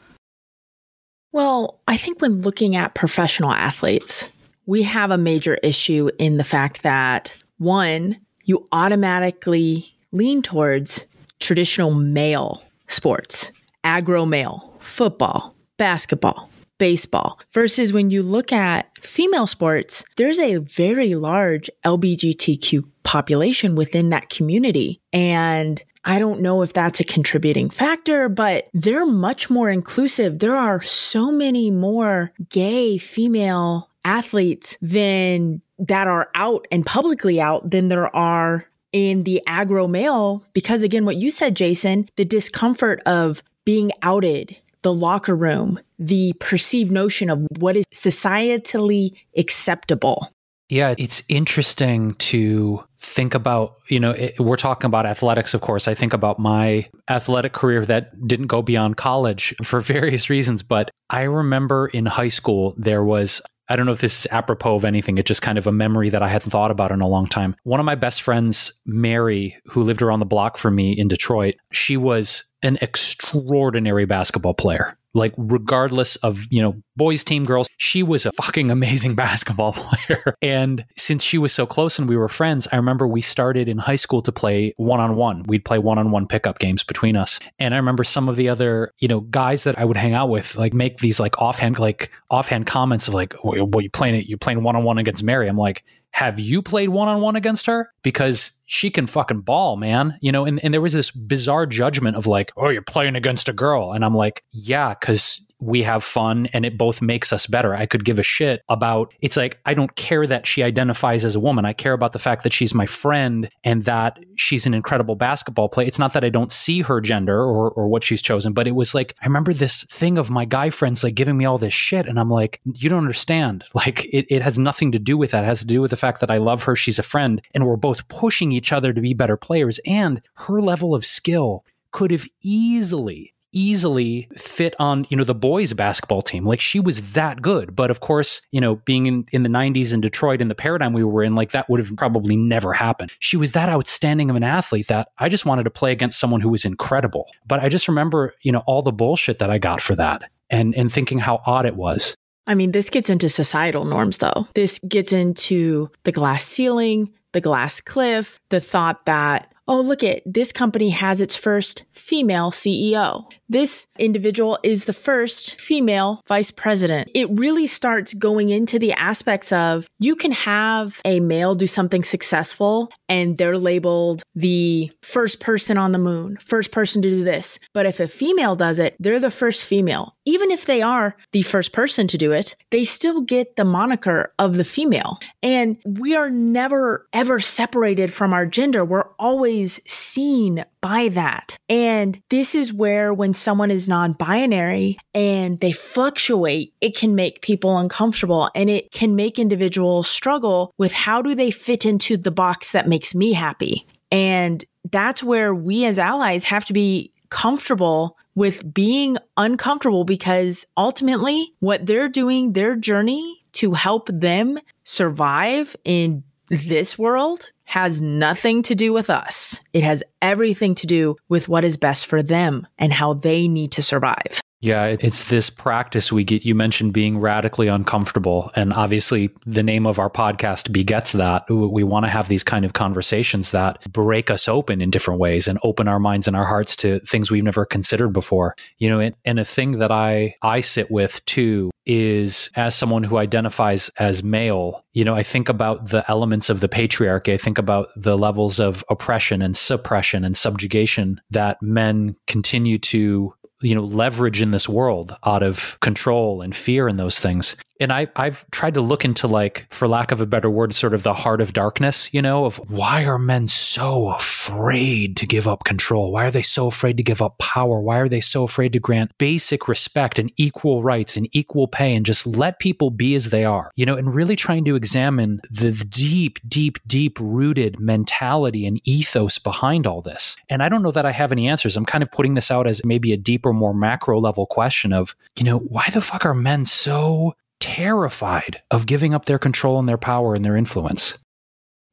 Well, I think when looking at professional athletes, we have a major issue in the fact that one, you automatically lean towards traditional male sports, aggro male, football, basketball, baseball, versus when you look at female sports, there's a very large LGBTQ population within that community. And I don't know if that's a contributing factor, but they're much more inclusive. There are so many more gay female athletes than that are out and publicly out than there are in the agro male. Because again, what you said, Jason, the discomfort of being outed, the locker room, the perceived notion of what is societally acceptable. Yeah, it's interesting to think about, you know, it, we're talking about athletics, of course. I think about my athletic career that didn't go beyond college for various reasons. But I remember in high school, there was I don't know if this is apropos of anything. It's just kind of a memory that I hadn't thought about in a long time. One of my best friends, Mary, who lived around the block from me in Detroit, she was an extraordinary basketball player like regardless of you know boys team girls she was a fucking amazing basketball player. And since she was so close and we were friends i remember we started in high school to play one-on-one. We'd play one-on-one pickup games between us. And i remember some of the other you know guys that i would hang out with like make these like offhand like offhand comments of like well you playing it you're playing one-on-one against mary? I'm like have you played one on one against her? Because she can fucking ball, man. You know, and, and there was this bizarre judgment of like, oh, you're playing against a girl. And I'm like, yeah, because we have fun and it both makes us better. I could give a shit about it's like I don't care that she identifies as a woman. I care about the fact that she's my friend and that she's an incredible basketball player. It's not that I don't see her gender or or what she's chosen, but it was like I remember this thing of my guy friends like giving me all this shit and I'm like, you don't understand. Like it, it has nothing to do with that. It has to do with the fact that I love her, she's a friend, and we're both pushing each other to be better players. And her level of skill could have easily easily fit on you know the boys basketball team like she was that good but of course you know being in, in the 90s in detroit in the paradigm we were in like that would have probably never happened she was that outstanding of an athlete that i just wanted to play against someone who was incredible but i just remember you know all the bullshit that i got for that and and thinking how odd it was I mean, this gets into societal norms, though. This gets into the glass ceiling, the glass cliff, the thought that oh, look at this company has its first female CEO. This individual is the first female vice president. It really starts going into the aspects of you can have a male do something successful and they're labeled the first person on the moon, first person to do this. But if a female does it, they're the first female. Even if they are the first person to do it, they still get the moniker of the female. And we are never ever separated from our gender. We're always seen by that. And this is where when someone is non-binary and they fluctuate, it can make people uncomfortable and it can make individuals struggle with how do they fit into the box that makes me happy. And that's where we as allies have to be comfortable with being uncomfortable because ultimately what they're doing, their journey to help them survive in this world has nothing to do with us. It has everything to do with what is best for them and how they need to survive. Yeah, it's this practice we get. You mentioned being radically uncomfortable. And obviously, the name of our podcast begets that. We want to have these kind of conversations that break us open in different ways and open our minds and our hearts to things we've never considered before. You know, and, a thing that I, I sit with too is as someone who identifies as male, you know, I think about the elements of the patriarchy. I think about the levels of oppression and suppression and subjugation that men continue to you know leverage in this world out of control and fear and those things and I, I've tried to look into like, for lack of a better word, sort of the heart of darkness, you know, of why are men so afraid to give up control? Why are they so afraid to give up power? Why are they so afraid to grant basic respect and equal rights and equal pay and just let people be as they are, you know, and really trying to examine the deep, deep, deep rooted mentality and ethos behind all this. And I don't know that I have any answers. I'm kind of putting this out as maybe a deeper, more macro level question of, you know, why the fuck are men so terrified of giving up their control and their power and their influence?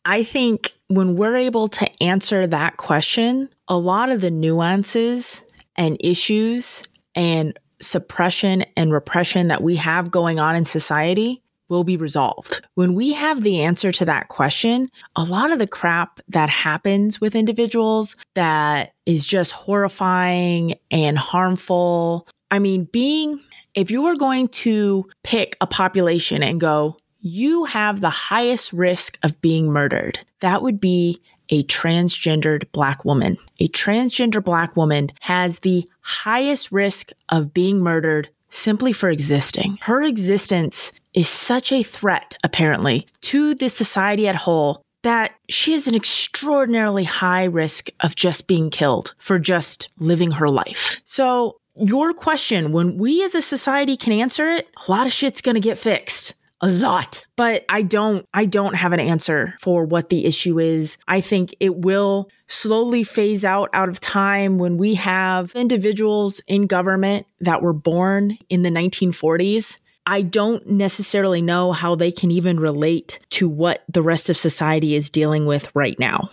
I think when we're able to answer that question, a lot of the nuances and issues and suppression and repression that we have going on in society will be resolved. When we have the answer to that question, a lot of the crap that happens with individuals that is just horrifying and harmful. I mean, being if you were going to pick a population and go, you have the highest risk of being murdered, that would be a transgendered black woman. A transgender black woman has the highest risk of being murdered simply for existing. Her existence is such a threat, apparently, to the society at whole that she has an extraordinarily high risk of just being killed for just living her life. So your question, when we as a society can answer it, a lot of shit's gonna get fixed. A lot. But I don't I don't have an answer for what the issue is. I think it will slowly phase out out of time when we have individuals in government that were born in the 1940s I don't necessarily know how they can even relate to what the rest of society is dealing with right now.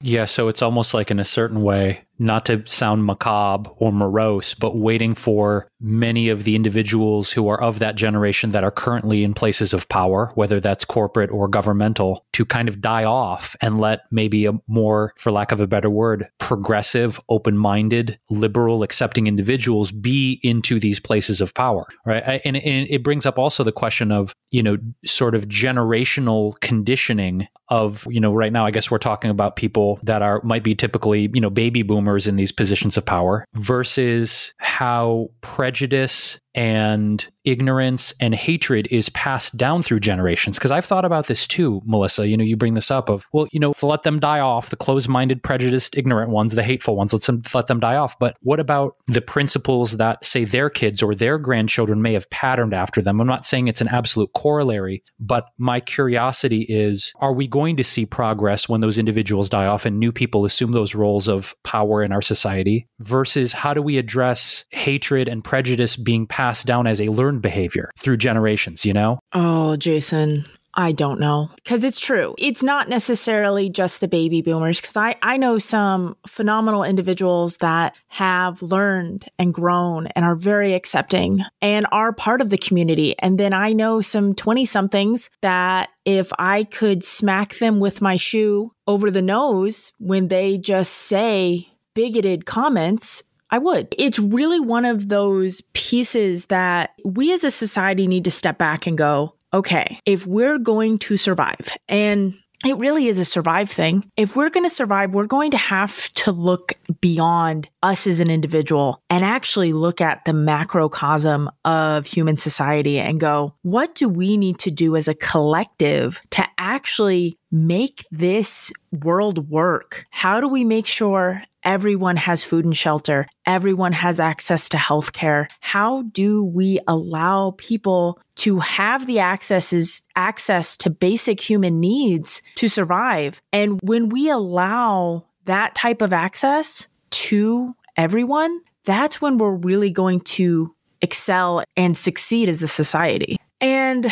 Yeah, so it's almost like in a certain way, not to sound macabre or morose, but waiting for many of the individuals who are of that generation that are currently in places of power, whether that's corporate or governmental, to kind of die off and let maybe a more, for lack of a better word, progressive, open minded, liberal, accepting individuals be into these places of power, right? And, and it brings up also the question of, you know, sort of generational conditioning of, you know, right now, I guess we're talking about people that are, might be typically, you know, baby boomers in these positions of power versus how prejudice and ignorance and hatred is passed down through generations. Because I've thought about this too, Melissa. You know, you bring this up of, well, you know, let them die off, the closed minded, prejudiced, ignorant ones, the hateful ones, let's let them die off. But what about the principles that, say, their kids or their grandchildren may have patterned after them? I'm not saying it's an absolute corollary, but my curiosity is are we going to see progress when those individuals die off and new people assume those roles of power in our society versus how do we address hatred and prejudice being passed passed down as a learned behavior through generations, you know? Oh, Jason, I don't know. Because it's true. It's not necessarily just the baby boomers. Because I, I know some phenomenal individuals that have learned and grown and are very accepting and are part of the community. And then I know some 20 somethings that if I could smack them with my shoe over the nose when they just say bigoted comments, I would. It's really one of those pieces that we as a society need to step back and go, okay, if we're going to survive, and it really is a survive thing. If we're going to survive, we're going to have to look beyond us as an individual and actually look at the macrocosm of human society and go, what do we need to do as a collective to actually make this world work? How do we make sure everyone has food and shelter? Everyone has access to healthcare. How do we allow people to have the accesses, access to basic human needs to survive? And when we allow that type of access to everyone, that's when we're really going to excel and succeed as a society. And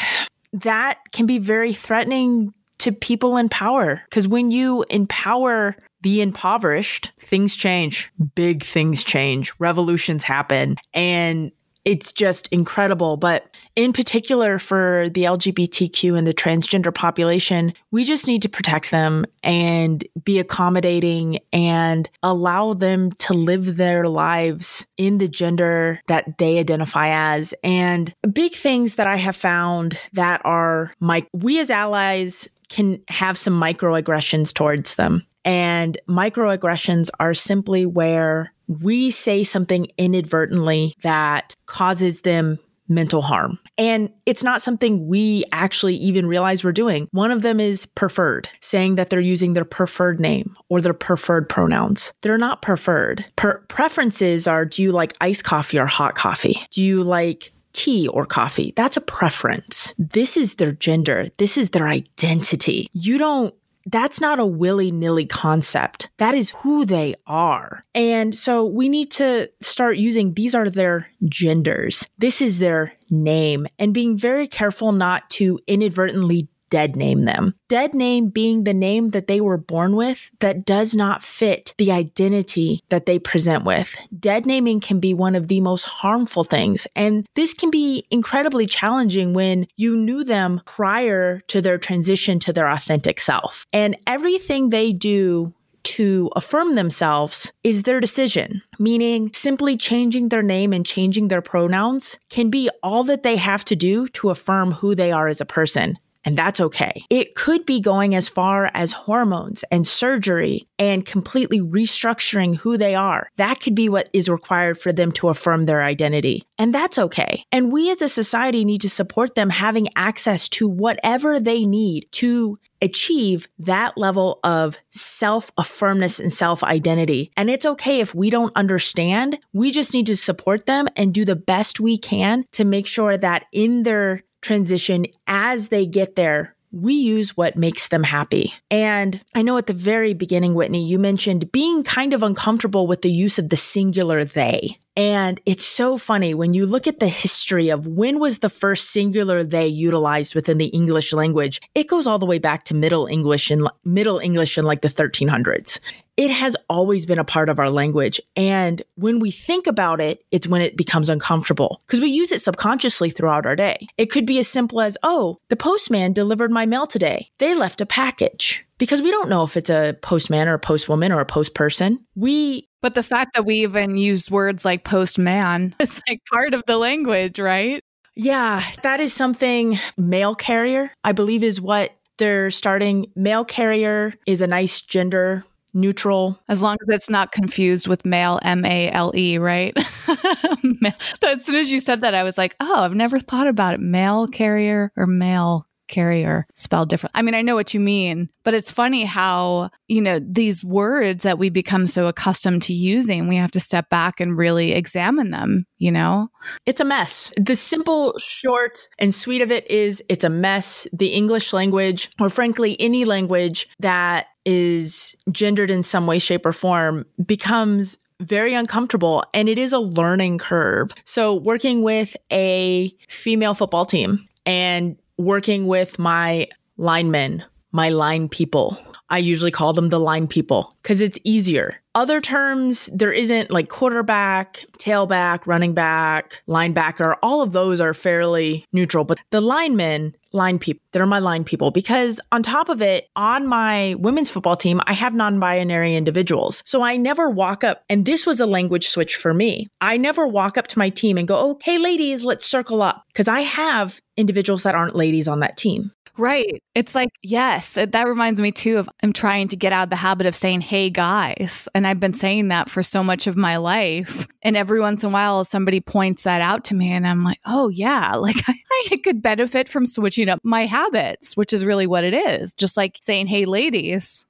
that can be very threatening to people in power because when you empower the impoverished, things change. Big things change. Revolutions happen. And it's just incredible. But in particular, for the LGBTQ and the transgender population, we just need to protect them and be accommodating and allow them to live their lives in the gender that they identify as. And big things that I have found that are my, we as allies can have some microaggressions towards them. And microaggressions are simply where we say something inadvertently that causes them mental harm. And it's not something we actually even realize we're doing. One of them is preferred, saying that they're using their preferred name or their preferred pronouns. They're not preferred. Per- preferences are do you like iced coffee or hot coffee? Do you like tea or coffee? That's a preference. This is their gender. This is their identity. You don't that's not a willy nilly concept. That is who they are. And so we need to start using these are their genders. This is their name and being very careful not to inadvertently dead name them. Dead name being the name that they were born with that does not fit the identity that they present with. Dead naming can be one of the most harmful things. And this can be incredibly challenging when you knew them prior to their transition to their authentic self. And everything they do to affirm themselves is their decision, meaning simply changing their name and changing their pronouns can be all that they have to do to affirm who they are as a person and that's okay. It could be going as far as hormones and surgery and completely restructuring who they are. That could be what is required for them to affirm their identity. And that's okay. And we as a society need to support them having access to whatever they need to achieve that level of self affirmness and self identity. And it's okay if we don't understand. We just need to support them and do the best we can to make sure that in their transition as they get there we use what makes them happy. And I know at the very beginning, Whitney, you mentioned being kind of uncomfortable with the use of the singular they. And it's so funny when you look at the history of when was the first singular they utilized within the English language. It goes all the way back to Middle English and Middle English in like the 1300s it has always been a part of our language. And when we think about it, it's when it becomes uncomfortable because we use it subconsciously throughout our day. It could be as simple as, oh, the postman delivered my mail today. They left a package because we don't know if it's a postman or a postwoman or a post person. We but the fact that we even use words like postman is like part of the language, right? Yeah, that is something mail carrier, I believe, is what they're starting Mail carrier is a nice gender neutral. As long as it's not confused with male, M A L E, right? But as soon as you said that, I was like, oh, I've never thought about it. mail carrier or mail carrier spelled different. I mean, I know what you mean, but it's funny how, you know, these words that we become so accustomed to using, we have to step back and really examine them, you know? It's a mess. The simple, short, and sweet of it is it's a mess. The English language, or frankly, any language that is gendered in some way, shape, or form becomes very uncomfortable and it is a learning curve. So, working with a female football team and working with my linemen, my line people. I usually call them the line people because it's easier. Other terms, there isn't like quarterback, tailback, running back, linebacker. All of those are fairly neutral, but the linemen, line people, they're my line people because on top of it, on my women's football team, I have non binary individuals. So I never walk up, and this was a language switch for me. I never walk up to my team and go, oh, hey, ladies, let's circle up because I have individuals that aren't ladies on that team. Right. It's like, yes, that reminds me too of I'm trying to get out of the habit of saying, hey guys. And I've been saying that for so much of my life. And every once in a while, somebody points that out to me, and I'm like, oh, yeah, like I, I could benefit from switching up my habits, which is really what it is. Just like saying, hey, ladies.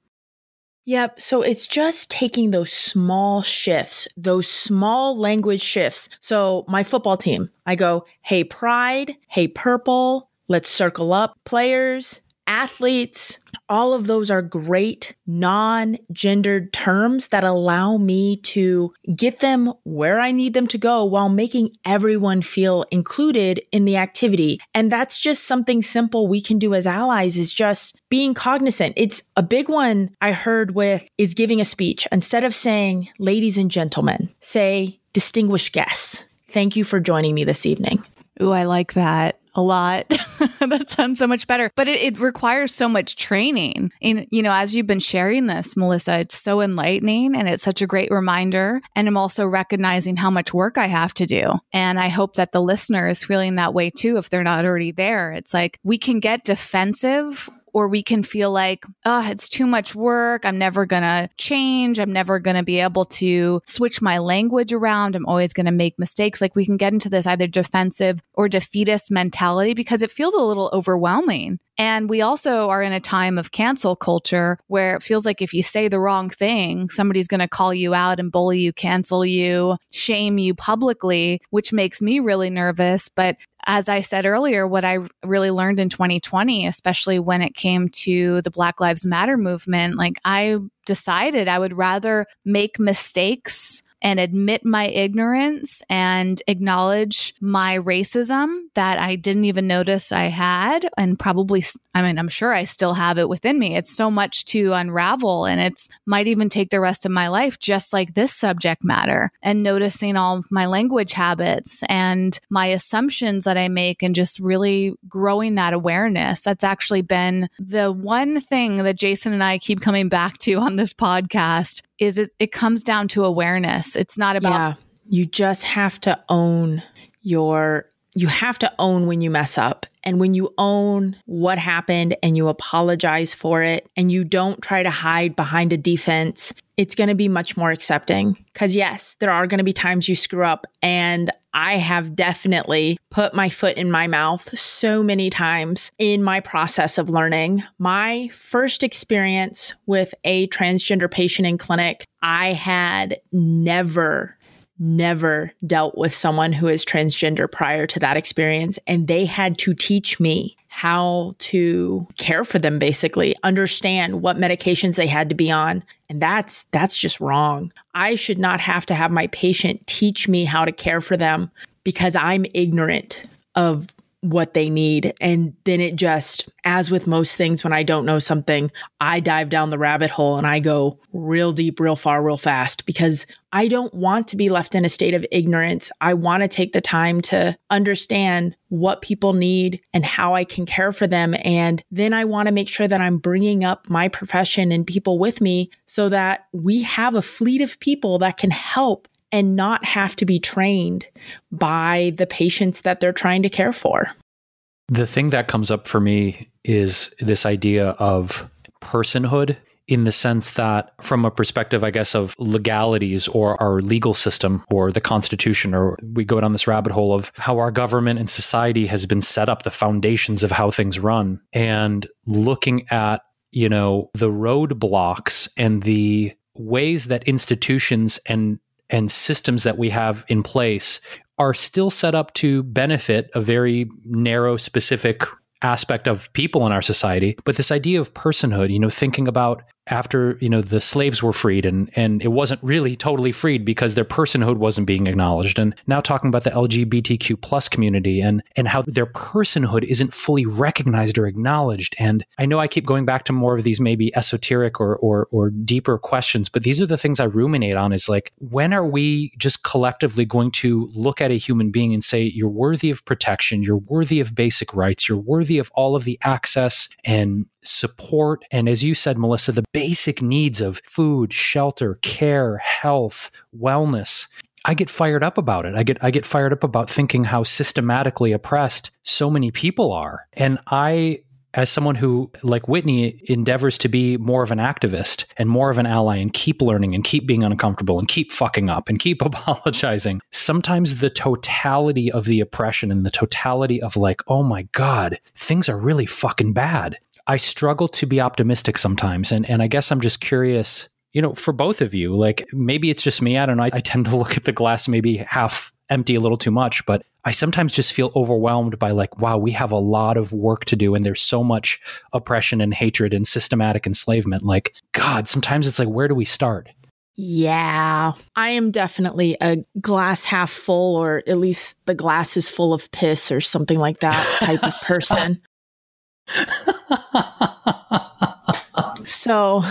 Yep. So it's just taking those small shifts, those small language shifts. So my football team, I go, hey, pride, hey, purple, Let's circle up players, athletes. All of those are great non gendered terms that allow me to get them where I need them to go while making everyone feel included in the activity. And that's just something simple we can do as allies is just being cognizant. It's a big one I heard with is giving a speech. Instead of saying, ladies and gentlemen, say, distinguished guests. Thank you for joining me this evening. Ooh, I like that a lot. that sounds so much better. But it, it, requires so much training. And, you know, as you've been sharing this, Melissa, it's so enlightening and it's such a great reminder. And I'm also recognizing how much work I have to do. And I hope that the listener is feeling that way too, if they're not already there. It's like we can get defensive or we can feel like, oh, it's too much work. I'm never going to change. I'm never going to be able to switch my language around. I'm always going to make mistakes. Like we can get into this either defensive or defeatist mentality because it feels a little overwhelming. And we also are in a time of cancel culture where it feels like if you say the wrong thing, somebody's going to call you out and bully you, cancel you, shame you publicly, which makes me really nervous. But as I said earlier, what I really learned in 2020, especially when it came to the Black Lives Matter movement, like I decided I would rather make mistakes and admit my ignorance and acknowledge my racism that I didn't even notice I had. And probably, I mean, I'm sure I still have it within me. It's so much to unravel and it's might even take the rest of my life, just like this subject matter and noticing all my language habits and my assumptions that I make and just really growing that awareness. That's actually been the one thing that Jason and I keep coming back to on this podcast is it, it comes down to awareness. It's not about. Yeah. You just have to own your, you have to own when you mess up. And when you own what happened and you apologize for it and you don't try to hide behind a defense, it's going to be much more accepting. Because, yes, there are going to be times you screw up. And I have definitely put my foot in my mouth so many times in my process of learning. My first experience with a transgender patient in clinic, I had never never dealt with someone who is transgender prior to that experience. And they had to teach me how to care for them basically understand what medications they had to be on and that's that's just wrong i should not have to have my patient teach me how to care for them because i'm ignorant of what they need. And then it just, as with most things, when I don't know something, I dive down the rabbit hole and I go real deep, real far, real fast because I don't want to be left in a state of ignorance. I want to take the time to understand what people need and how I can care for them. And then I want to make sure that I'm bringing up my profession and people with me so that we have a fleet of people that can help and not have to be trained by the patients that they're trying to care for. The thing that comes up for me is this idea of personhood in the sense that, from a perspective, I guess, of legalities or our legal system or the Constitution, or we go down this rabbit hole of how our government and society has been set up, the foundations of how things run, and looking at, you know, the roadblocks and the ways that institutions and and systems that we have in place are still set up to benefit a very narrow specific aspect of people in our society. But this idea of personhood you know thinking about after you know the slaves were freed and and it wasn't really totally freed because their personhood wasn't being acknowledged. And now talking about the lgbtq plus community and and how their personhood isn't fully recognized or acknowledged. And i know i keep going back to more of these maybe esoteric or or, or deeper questions but these are the things i ruminate on is like when are we just collectively going to look at a human being and say you're worthy of protection. You're worthy of basic rights. You're worthy of all of the access and support and as you said melissa the basic needs of food shelter care health wellness i get fired up about it i get i get fired up about thinking how systematically oppressed so many people are and i as someone who, like Whitney, endeavors to be more of an activist and more of an ally and keep learning and keep being uncomfortable and keep fucking up and keep apologizing, sometimes the totality of the oppression and the totality of, like, oh my God, things are really fucking bad. I struggle to be optimistic sometimes. And, and I guess I'm just curious, you know, for both of you, like maybe it's just me. I don't know. I, I tend to look at the glass maybe half empty a little too much, but I sometimes just feel overwhelmed by like, wow, we have a lot of work to do and there's so much oppression and hatred and systematic enslavement. Like, God, sometimes it's like, where do we start? Yeah, I am definitely a glass half full, or at least the glass is full of piss or something like that type of person. So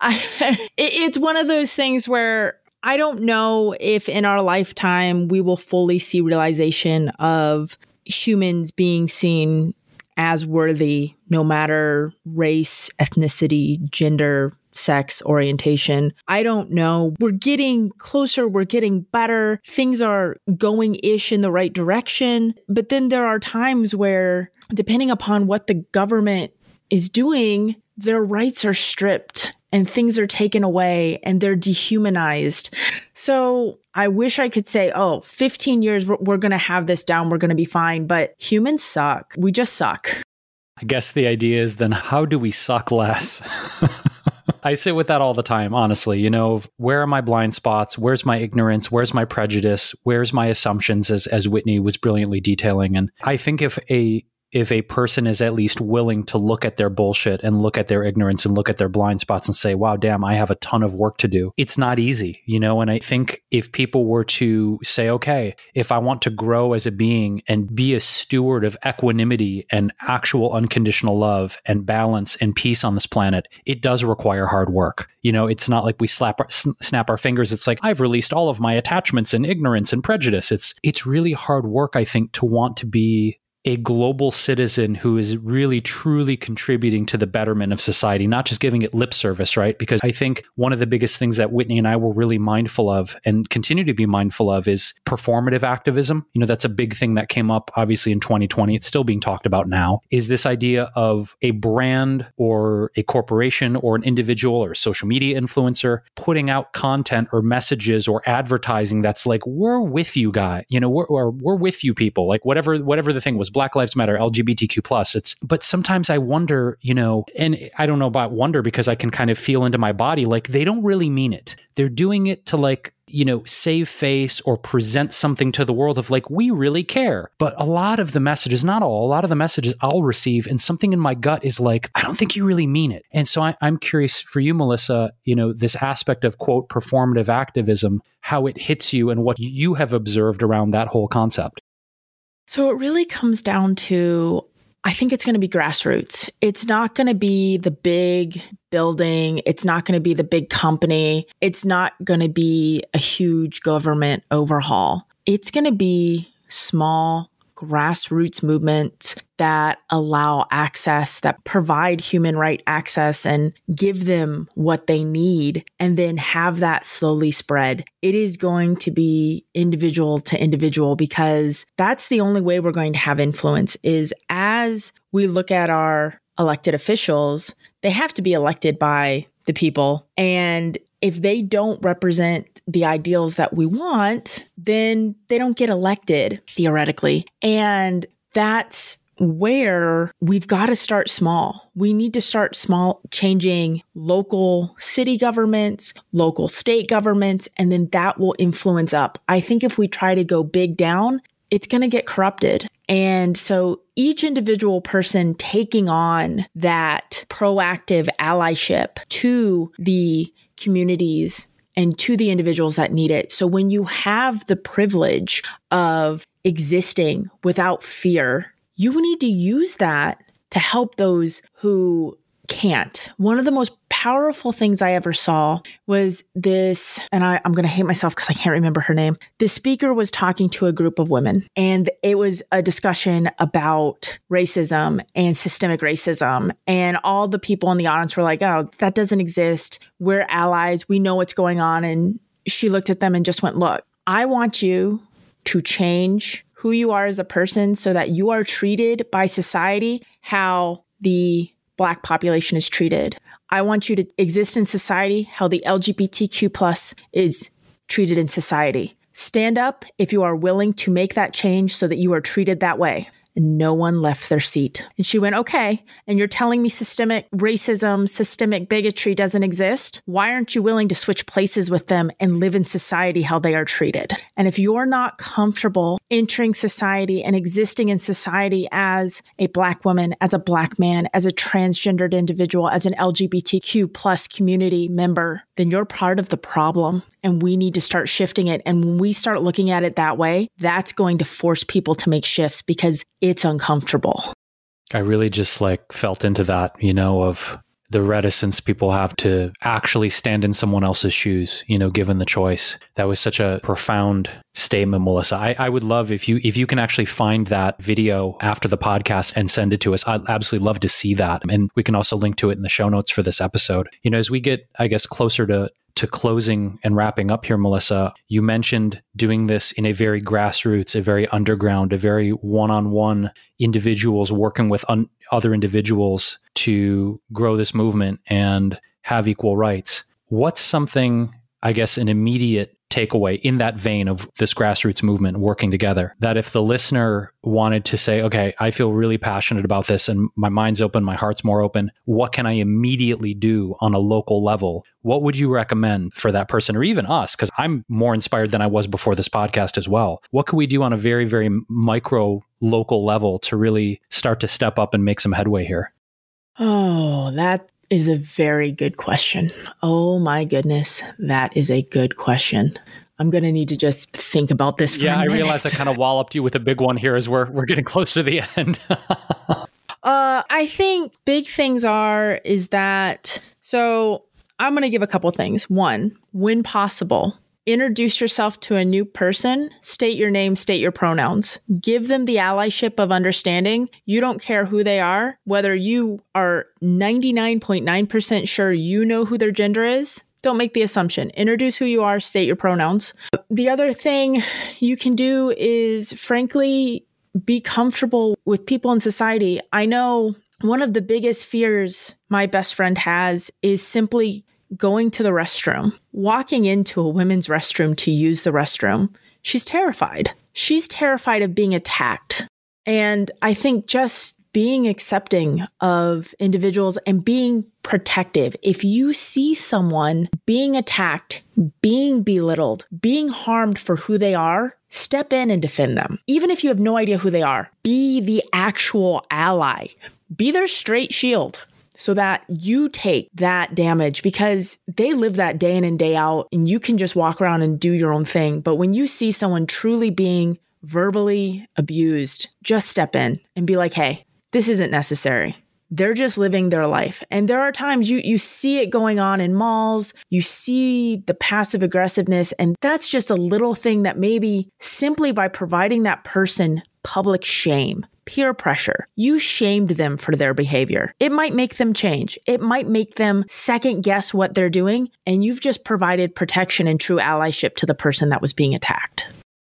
I, it's one of those things where I don't know if in our lifetime we will fully see realization of humans being seen as worthy no matter race, ethnicity, gender, sex, orientation. I don't know. We're getting closer, we're getting better. Things are going ish in the right direction. But then there are times where, depending upon what the government is doing, their rights are stripped and things are taken away and they're dehumanized. So I wish I could say, oh, 15 years, we're, we're going to have this down, we're going to be fine. But humans suck. We just suck. I guess the idea is then how do we suck less? I sit with that all the time, honestly. You know, where are my blind spots? Where's my ignorance? Where's my prejudice? Where's my assumptions, as, as Whitney was brilliantly detailing? And I think if a if a person is at least willing to look at their bullshit and look at their ignorance and look at their blind spots and say, wow, damn, I have a ton of work to do. It's not easy, you know? And I think if people were to say, okay, if I want to grow as a being and be a steward of equanimity and actual unconditional love and balance and peace on this planet, it does require hard work. You know, it's not like we slap snap our fingers. It's like I've released all of my attachments and ignorance and prejudice. It's it's really hard work, I think, to want to be a global citizen who is really truly contributing to the betterment of society, not just giving it lip service, right? Because I think one of the biggest things that Whitney and I were really mindful of and continue to be mindful of is performative activism. You know, that's a big thing that came up obviously in 2020. It's still being talked about now. Is this idea of a brand or a corporation or an individual or a social media influencer putting out content or messages or advertising that's like, we're with you guy, you know, we're, or we're with you people, like whatever, whatever the thing was Black Lives Matter, LGBTQ plus. It's but sometimes I wonder, you know, and I don't know about wonder because I can kind of feel into my body like they don't really mean it. They're doing it to like you know, save face or present something to the world of like, we really care. But a lot of the messages, not all, a lot of the messages I'll receive, and something in my gut is like, I don't think you really mean it. And so I, am curious for you, Melissa, you know, this aspect of quote, performative activism, how it hits you and what you have observed around that whole concept. So it really comes down to I think it's going to be grassroots. It's not going to be the big building. It's not going to be the big company. It's not going to be a huge government overhaul. It's going to be small grassroots movements that allow access, that provide human right access and give them what they need, and then have that slowly spread. It is going to be individual to individual because that's the only way we're going to have influence is as as we look at our elected officials, they have to be elected by the people. And if they don't represent the ideals that we want, then they don't get elected theoretically. And that's where we've got to start small. We need to start small, changing local city governments, local state governments, and then that will influence up. I think if we try to go big down, it's going to get corrupted. And so each individual person taking on that proactive allyship to the communities and to the individuals that need it. So when you have the privilege of existing without fear, you need to use that to help those who can't. One of the most powerful things I ever saw was this, and I, am going to hate myself because I can't remember her name. The speaker was talking to a group of women, and it was a discussion about racism and systemic racism. And all the people in the audience were like, oh, that doesn't exist. We're allies. We know what's going on. And she looked at them and just went, look, I want you to change who you are as a person so that you are treated by society how the black population is treated. I want you to exist in society how the LGBTQ plus is treated in society. Stand up if you are willing to make that change so that you are treated that way and no one left their seat. And she went, Okay, and you're telling me systemic racism, systemic bigotry doesn't exist? Why aren't you willing to switch places with them and live in society how they are treated? And if you're not comfortable entering society and existing in society as a Black woman, as a Black man, as a transgendered individual, as an LGBTQ plus community member, then you're part of the problem and we need to start shifting it. And when we start looking at it that way, that's going to force people to make shifts because it's uncomfortable. I really just like felt into that, you know, of the reticence people have to actually stand in someone else's shoes, you know, given the choice. That was such a profound statement, Melissa. I, I, would love if you if you can actually find that video after the podcast and send it to us. I'd absolutely love to see that. And we can also link to it in the show notes for this episode. You know, as we get, I guess, closer to to closing and wrapping up here, Melissa, you mentioned doing this in a very grassroots, a very underground, a very one on one individuals working with un- other individuals to grow this movement and have equal rights. What's something, I guess, an immediate takeaway in that vein of this grassroots movement working together. That if the listener wanted to say, okay, I feel really passionate about this and my mind's open, my heart's more open, what can I immediately do on a local level? What would you recommend for that person or even us? Because I'm more inspired than I was before this podcast as well. What can we do on a very, very micro local level to really start to step up and make some headway here? Oh, that is a very good question. Oh my goodness, that is a good question. I'm going to need to just think about this for a while. yeah, I realized I kind of walloped you with a big one here as we're we're getting close to the end. uh I think big things are is that so I'm going to give a couple things. One, when possible, Introduce yourself to a new person, state your name, state your pronouns. Give them the allyship of understanding. You don't care who they are, whether you are 99.9% sure you know who their gender is. Don't make the assumption. Introduce who you are, state your pronouns. The other thing you can do is, frankly, be comfortable with people in society. I know one of the biggest fears my best friend has is simply going to the restroom, walking into a women's restroom to use the restroom, she's terrified. She's terrified of being attacked. And I think just being accepting of individuals and being protective. If you see someone being attacked, being belittled, being harmed for who they are, step in and defend them. Even if you have no idea who they are, be the actual ally, be their straight shield so that you take that damage because they live that day in and day out and you can just walk around and do your own thing. But when you see someone truly being verbally abused, just step in and be like, hey, this isn't necessary. They're just living their life. And there are times you you see it going on in malls, you see the passive aggressiveness and that's just a little thing that maybe simply by providing that person public shame peer pressure. You shamed them for their behavior. It might make them change. It might make them second guess what they're doing. And you've just provided protection and true allyship to the person that was being attacked.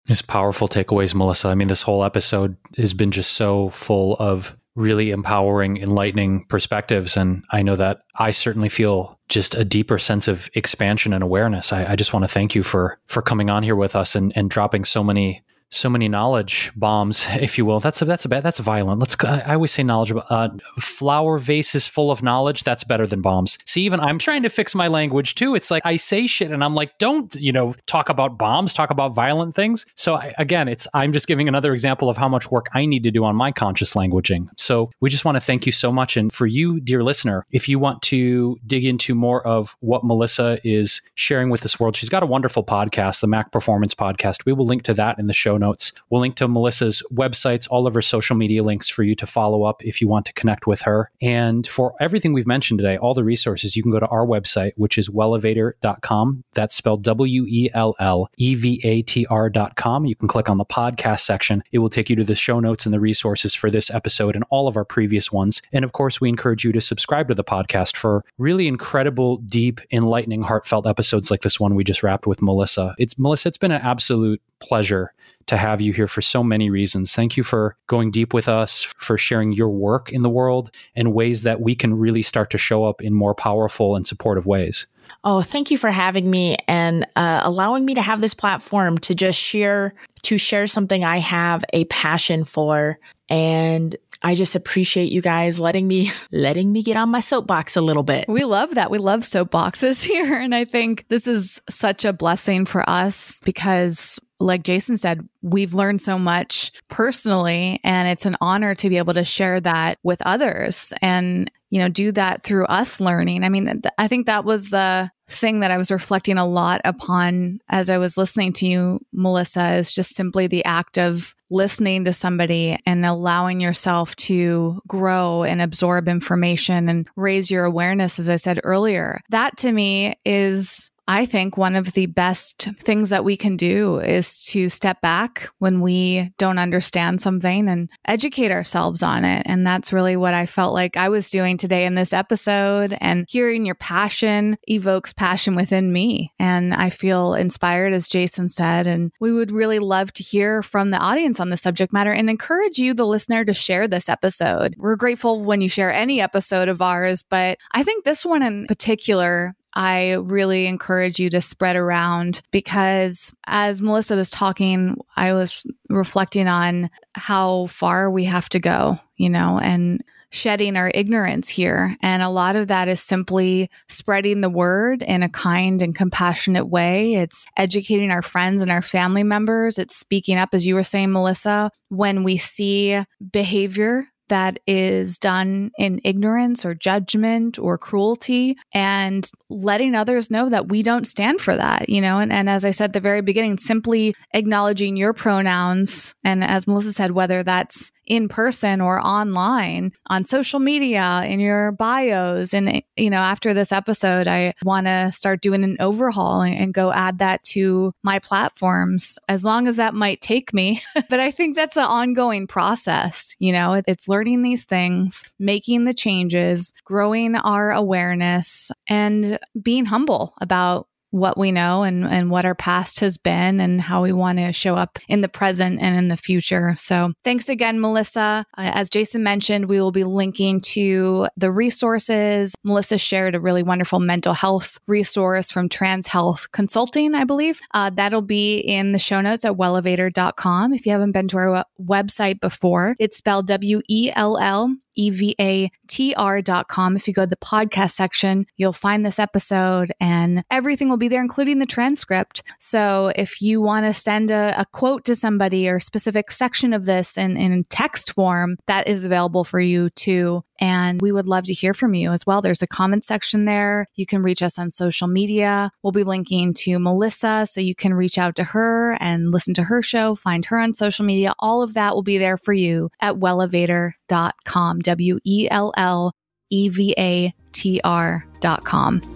It's powerful takeaways, Melissa. I mean, this whole episode has been just so full of really empowering, enlightening perspectives. And I know that I certainly feel just a deeper sense of expansion and awareness. I, I just want to thank you for for coming on here with us and, and dropping so many so many knowledge bombs, if you will. That's a, that's a bad, that's violent. Let's. Go- I always say knowledge. Uh, flower vases full of knowledge. That's better than bombs. See, even I'm trying to fix my language too. It's like I say shit, and I'm like, don't you know, talk about bombs, talk about violent things. So I, again, it's I'm just giving another example of how much work I need to do on my conscious languaging. So we just want to thank you so much, and for you, dear listener, if you want to dig into more of what Melissa is sharing with this world, she's got a wonderful podcast, the Mac Performance Podcast. We will link to that in the show show notes. We'll link to Melissa's websites, all of her social media links for you to follow up if you want to connect with her. And for everything we've mentioned today, all the resources, you can go to our website, which is wellevatr.com. That's spelled W E L L E V A T R.com. You can click on the podcast section. It will take you to the show notes and the resources for this episode and all of our previous ones. And of course, we encourage you to subscribe to the podcast for really incredible, deep, enlightening, heartfelt episodes like this one we just wrapped with Melissa. It's Melissa, it's been an absolute pleasure to have you here for so many reasons. Thank you for going deep with us, for sharing your work in the world in ways that we can really start to show up in more powerful and supportive ways. Oh, thank you for having me and uh, allowing me to have this platform to just share to share something I have a passion for and I just appreciate you guys letting me letting me get on my soapbox a little bit. We love that. We love soapboxes here and I think this is such a blessing for us because like Jason said, we've learned so much personally, and it's an honor to be able to share that with others and, you know, do that through us learning. I mean, th- I think that was the thing that I was reflecting a lot upon as I was listening to you, Melissa, is just simply the act of listening to somebody and allowing yourself to grow and absorb information and raise your awareness, as I said earlier. That to me is I think one of the best things that we can do is to step back when we don't understand something and educate ourselves on it. And that's really what I felt like I was doing today in this episode. And hearing your passion evokes passion within me. And I feel inspired, as Jason said. And we would really love to hear from the audience on the subject matter and encourage you, the listener, to share this episode. We're grateful when you share any episode of ours, but I think this one in particular I really encourage you to spread around because as Melissa was talking, I was reflecting on how far we have to go, you know, and shedding our ignorance here. And a lot of that is simply spreading the word in a kind and compassionate way. It's educating our friends and our family members. It's speaking up, as you were saying, Melissa, when we see behavior that is done in ignorance or judgment or cruelty and letting others know that we don't stand for that, you know, and, and as I said at the very beginning, simply acknowledging your pronouns. And as Melissa said, whether that's in person or online on social media in your bios. And, you know, after this episode, I want to start doing an overhaul and, go add that to my platforms as long as that might take me. but I think that's an ongoing process. You know, it's learning these things, making the changes, growing our awareness, and being humble about what we know and, and what our past has been and how we want to show up in the present and in the future. So thanks again, Melissa. Uh, as Jason mentioned, we will be linking to the resources. Melissa shared a really wonderful mental health resource from Trans Health Consulting, I believe. Uh, that'll be in the show notes at wellevatr.com. If you haven't been to our website before, it's spelled W E L L evatr.com. If you go to the podcast section, you'll find this episode and everything will be there, including the transcript. So if you want to send a, a, quote to somebody or a specific section of this in, in text form, that is available for you too. And we would love to hear from you as well. There's a comment section there. You can reach us on social media. We'll be linking to Melissa so you can reach out to her and listen to her show, find her on social media. All of that will be there for you at wellevatr.com. W E L L E V A T R.com.